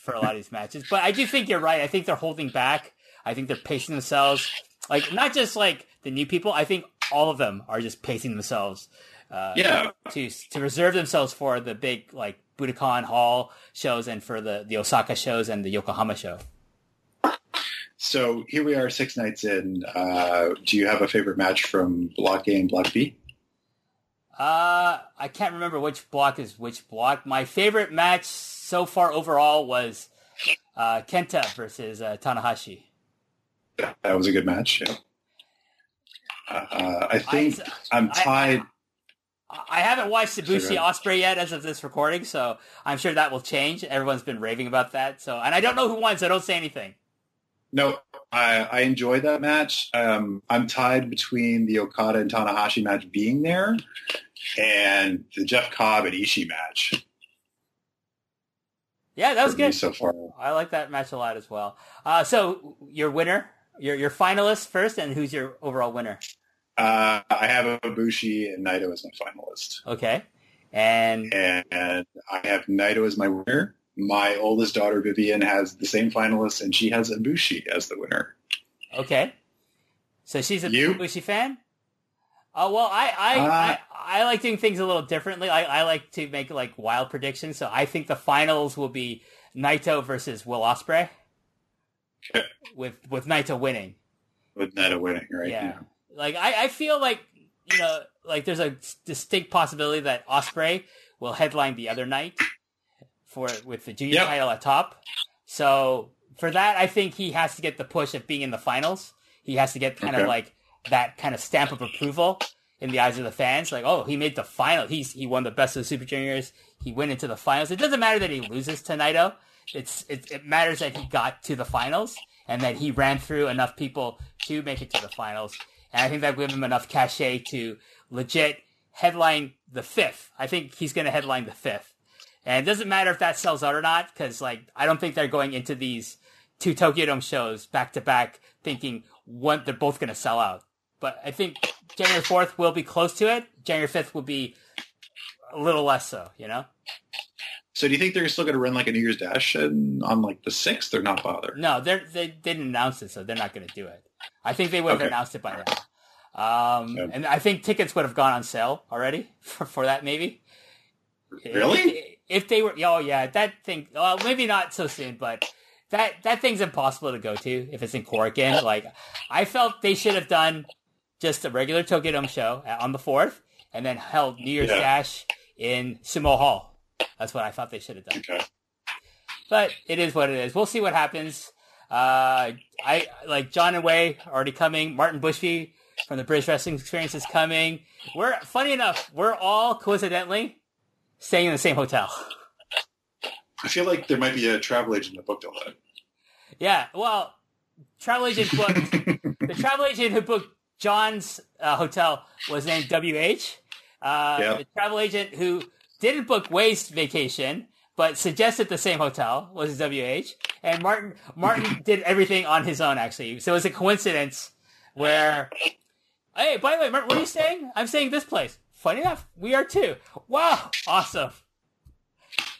for a lot of these matches. But I do think you're right. I think they're holding back. I think they're pacing themselves. Like, not just like the new people. I think all of them are just pacing themselves uh,
yeah.
to to reserve themselves for the big like Budokan Hall shows and for the the Osaka shows and the Yokohama show.
So here we are, six nights in. Uh, do you have a favorite match from Block A and Block
B? Uh, I can't remember which block is which block. My favorite match so far overall was uh, Kenta versus uh, Tanahashi.
That was a good match. Yeah. Uh, I think I, am tied. I,
haven't watched Ibushi Ospreay yet as of this recording, so I'm sure that will change. Everyone's been raving about that. So, and I don't know who won, so don't say anything.
No, I, I enjoyed that match. Um, I'm tied between the Okada and Tanahashi match being there and the Jeff Cobb and Ishii match.
Yeah, that was good
so far.
I like that match a lot as well. Uh, so your winner, your your finalist first, and who's your overall winner?
Uh, I have Ibushi and Naito as my finalist.
Okay. And
and I have Naito as my winner. My oldest daughter Vivian has the same finalist, and she has Ibushi as the winner.
Okay. So she's a you? Ibushi fan. Oh well, I I, uh, I, I like doing things a little differently. I, I like to make like wild predictions. So I think the finals will be Naito versus Will Ospreay. Okay. With with Naito winning.
With Naito winning, right?
Yeah. yeah. Like I, I feel like you know, like there's a distinct possibility that Ospreay will headline the other night for with the junior yep. title at top. So for that, I think he has to get the push of being in the finals. He has to get kind okay. of like that kind of stamp of approval in the eyes of the fans. Like, oh, he made the final. He's he won the best of the Super Juniors. He went into the finals. It doesn't matter that he loses to Naito. It's it, it matters that he got to the finals and that he ran through enough people to make it to the finals. And I think that will give him enough cachet to legit headline the fifth. I think he's going to headline the fifth. And it doesn't matter if that sells out or not, because like I don't think they're going into these two Tokyo Dome shows back to back thinking one they're both going to sell out. but I think January 4th will be close to it. January 5th will be a little less so, you know?
So do you think they're still going to run like a New Year's Dash and on like the 6th They're not bothered.
No, they're, they didn't announce it, so they're not going to do it. I think they would have
Okay.
announced it by now. Um,
Yeah.
And I think tickets would have gone on sale already for, for that, maybe.
Really?
If, if they were, oh yeah, that thing. Well, maybe not so soon, but that that thing's impossible to go to if it's in Korakuen. Like, I felt they should have done just a regular Tokyo Dome show on the fourth, and then held New Year's
Yeah.
Dash in Sumo Hall. That's what I thought they should have done.
Okay.
But it is what it is. We'll see what happens. Uh, I like John and Way already coming. Martin Bushby from the British Wrestling Experience is coming. We're funny enough. We're all coincidentally staying in the same hotel.
I feel like there might be a travel agent that booked all that.
Yeah. Well, travel agent booked. the travel agent who booked John's uh, hotel was named WH. Uh,
Yeah.
The travel agent who didn't book Waste vacation but suggested the same hotel was WH. And Martin Martin did everything on his own actually. So it was a coincidence where. Hey, by the way, where are you saying? I'm saying this place. Funny enough, we are too. Wow, awesome.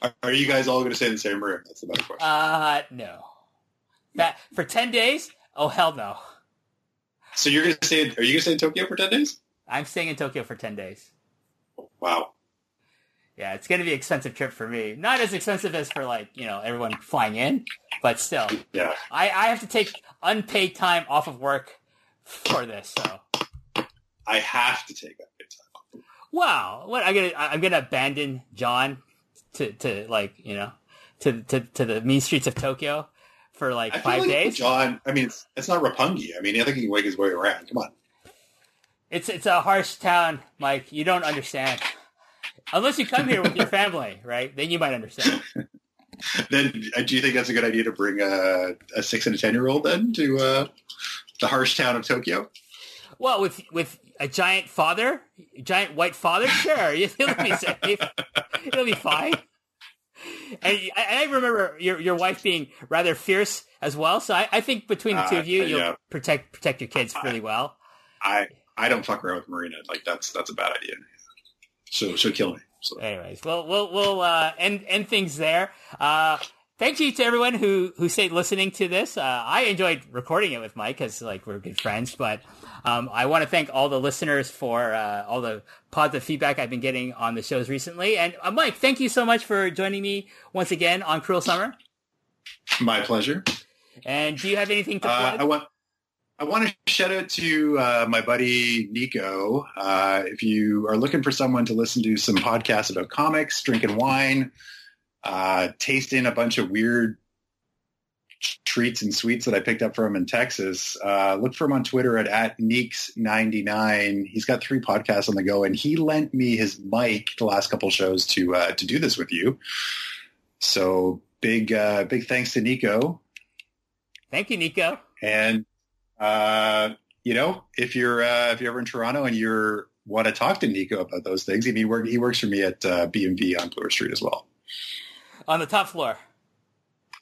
Are, are you guys all going to stay in the same room? That's the better question.
Uh, no. That for ten days? Oh hell no.
so you're going to stay? Are you going to stay in Tokyo for ten days?
I'm staying in Tokyo for ten days.
Wow.
Yeah, it's going to be an expensive trip for me. Not as expensive as for like you know everyone flying in, but still,
Yeah.
I, I have to take unpaid time off of work for this. So
I have to take that big time.
wow, what I'm gonna I'm gonna abandon John to to like you know to to to the mean streets of Tokyo for like
I
five
like
days.
John. I mean, it's, it's not Roppongi. I mean, I think he can wake his way around. Come on.
It's it's a harsh town, Mike. You don't understand. Unless you come here with your family, right? Then you might understand.
Then, uh, do you think that's a good idea to bring a, a six and a ten year old then to uh, the harsh town of Tokyo?
Well, with with a giant father, giant white father, sure, it'll be safe. It'll be fine. And I, I remember your your wife being rather fierce as well. So I, I think between the two
Uh,
of you, you'll
yeah.
protect protect your kids really well.
I I don't fuck around with Marina. Like that's that's a bad idea. So she'll kill me. So
Anyways, we'll we'll we'll uh, end end things there. Uh, thank you to everyone who who stayed listening to this. Uh, I enjoyed recording it with Mike because like we're good friends, but um, I want to thank all the listeners for uh, all the positive feedback I've been getting on the shows recently. And uh, Mike, thank you so much for joining me once again on Cruel Summer.
my pleasure.
And do you have anything to
Uh,
plug?
I want I want to shout out to uh, my buddy Nico. Uh, if you are looking for someone to listen to some podcasts about comics, drinking wine, uh, tasting a bunch of weird treats and sweets that I picked up from him in Texas, uh, look for him on Twitter at, at Neeks99. He's got three podcasts on the go, and he lent me his mic the last couple shows to uh, to do this with you. So big uh, big thanks to Nico.
Thank you, Nico.
And uh, you know, if you're uh, if you're ever in Toronto and you're want to talk to Nico about those things, I mean, he, works for me at uh, BMV on Bloor Street as well.
On the top floor.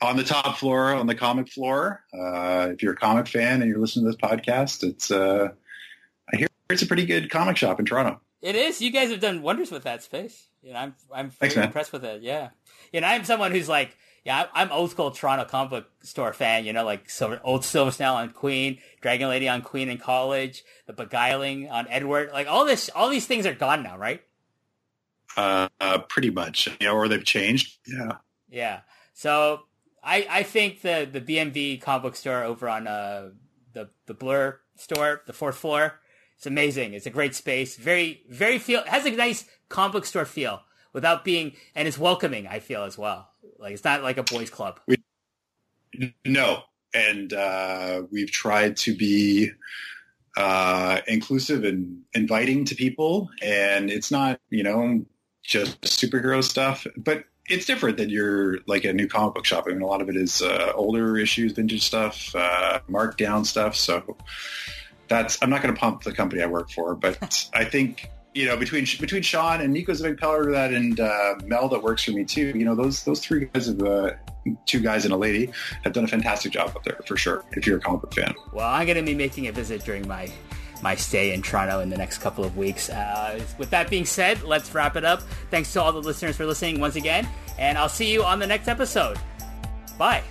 On the top floor, on the comic floor. Uh, if you're a comic fan and you're listening to this podcast, it's uh, I hear it's a pretty good comic shop in Toronto.
It is. You guys have done wonders with that space. You know, I'm I'm very
Thanks,
impressed with it. Yeah. You know, I'm someone who's like, yeah, I'm old school Toronto comic book store fan. You know, like Silver, old Silver Snail on Queen, Dragon Lady on Queen in college, the Beguiling on Edward. Like all this, all these things are gone now, right?
Uh, uh, pretty much, yeah, or they've changed. Yeah,
Yeah. So I I think the the BMV comic book store over on uh the the Bloor store, the fourth floor, it's amazing. It's a great space. Very very feel has a nice comic book store feel without being and it's welcoming. I feel as well. Like it's not like a boys club.
no, and uh, we've tried to be uh, inclusive and inviting to people, and it's not you know just superhero stuff, but it's different than your like a new comic book shop. I mean, a lot of it is uh, older issues, vintage stuff, uh, marked down stuff. So that's I'm not going to pump the company I work for, but I think you know between between Sean and Nico's a big pillar of that, and uh, Mel that works for me too. You know those those three guys have uh, two guys and a lady have done a fantastic job up there for sure. If you're a comic book fan,
Well, I'm gonna be making a visit during my my stay in Toronto in the next couple of weeks. Uh, with that being said, let's wrap it up. Thanks to all the listeners for listening once again, and I'll see you on the next episode. Bye.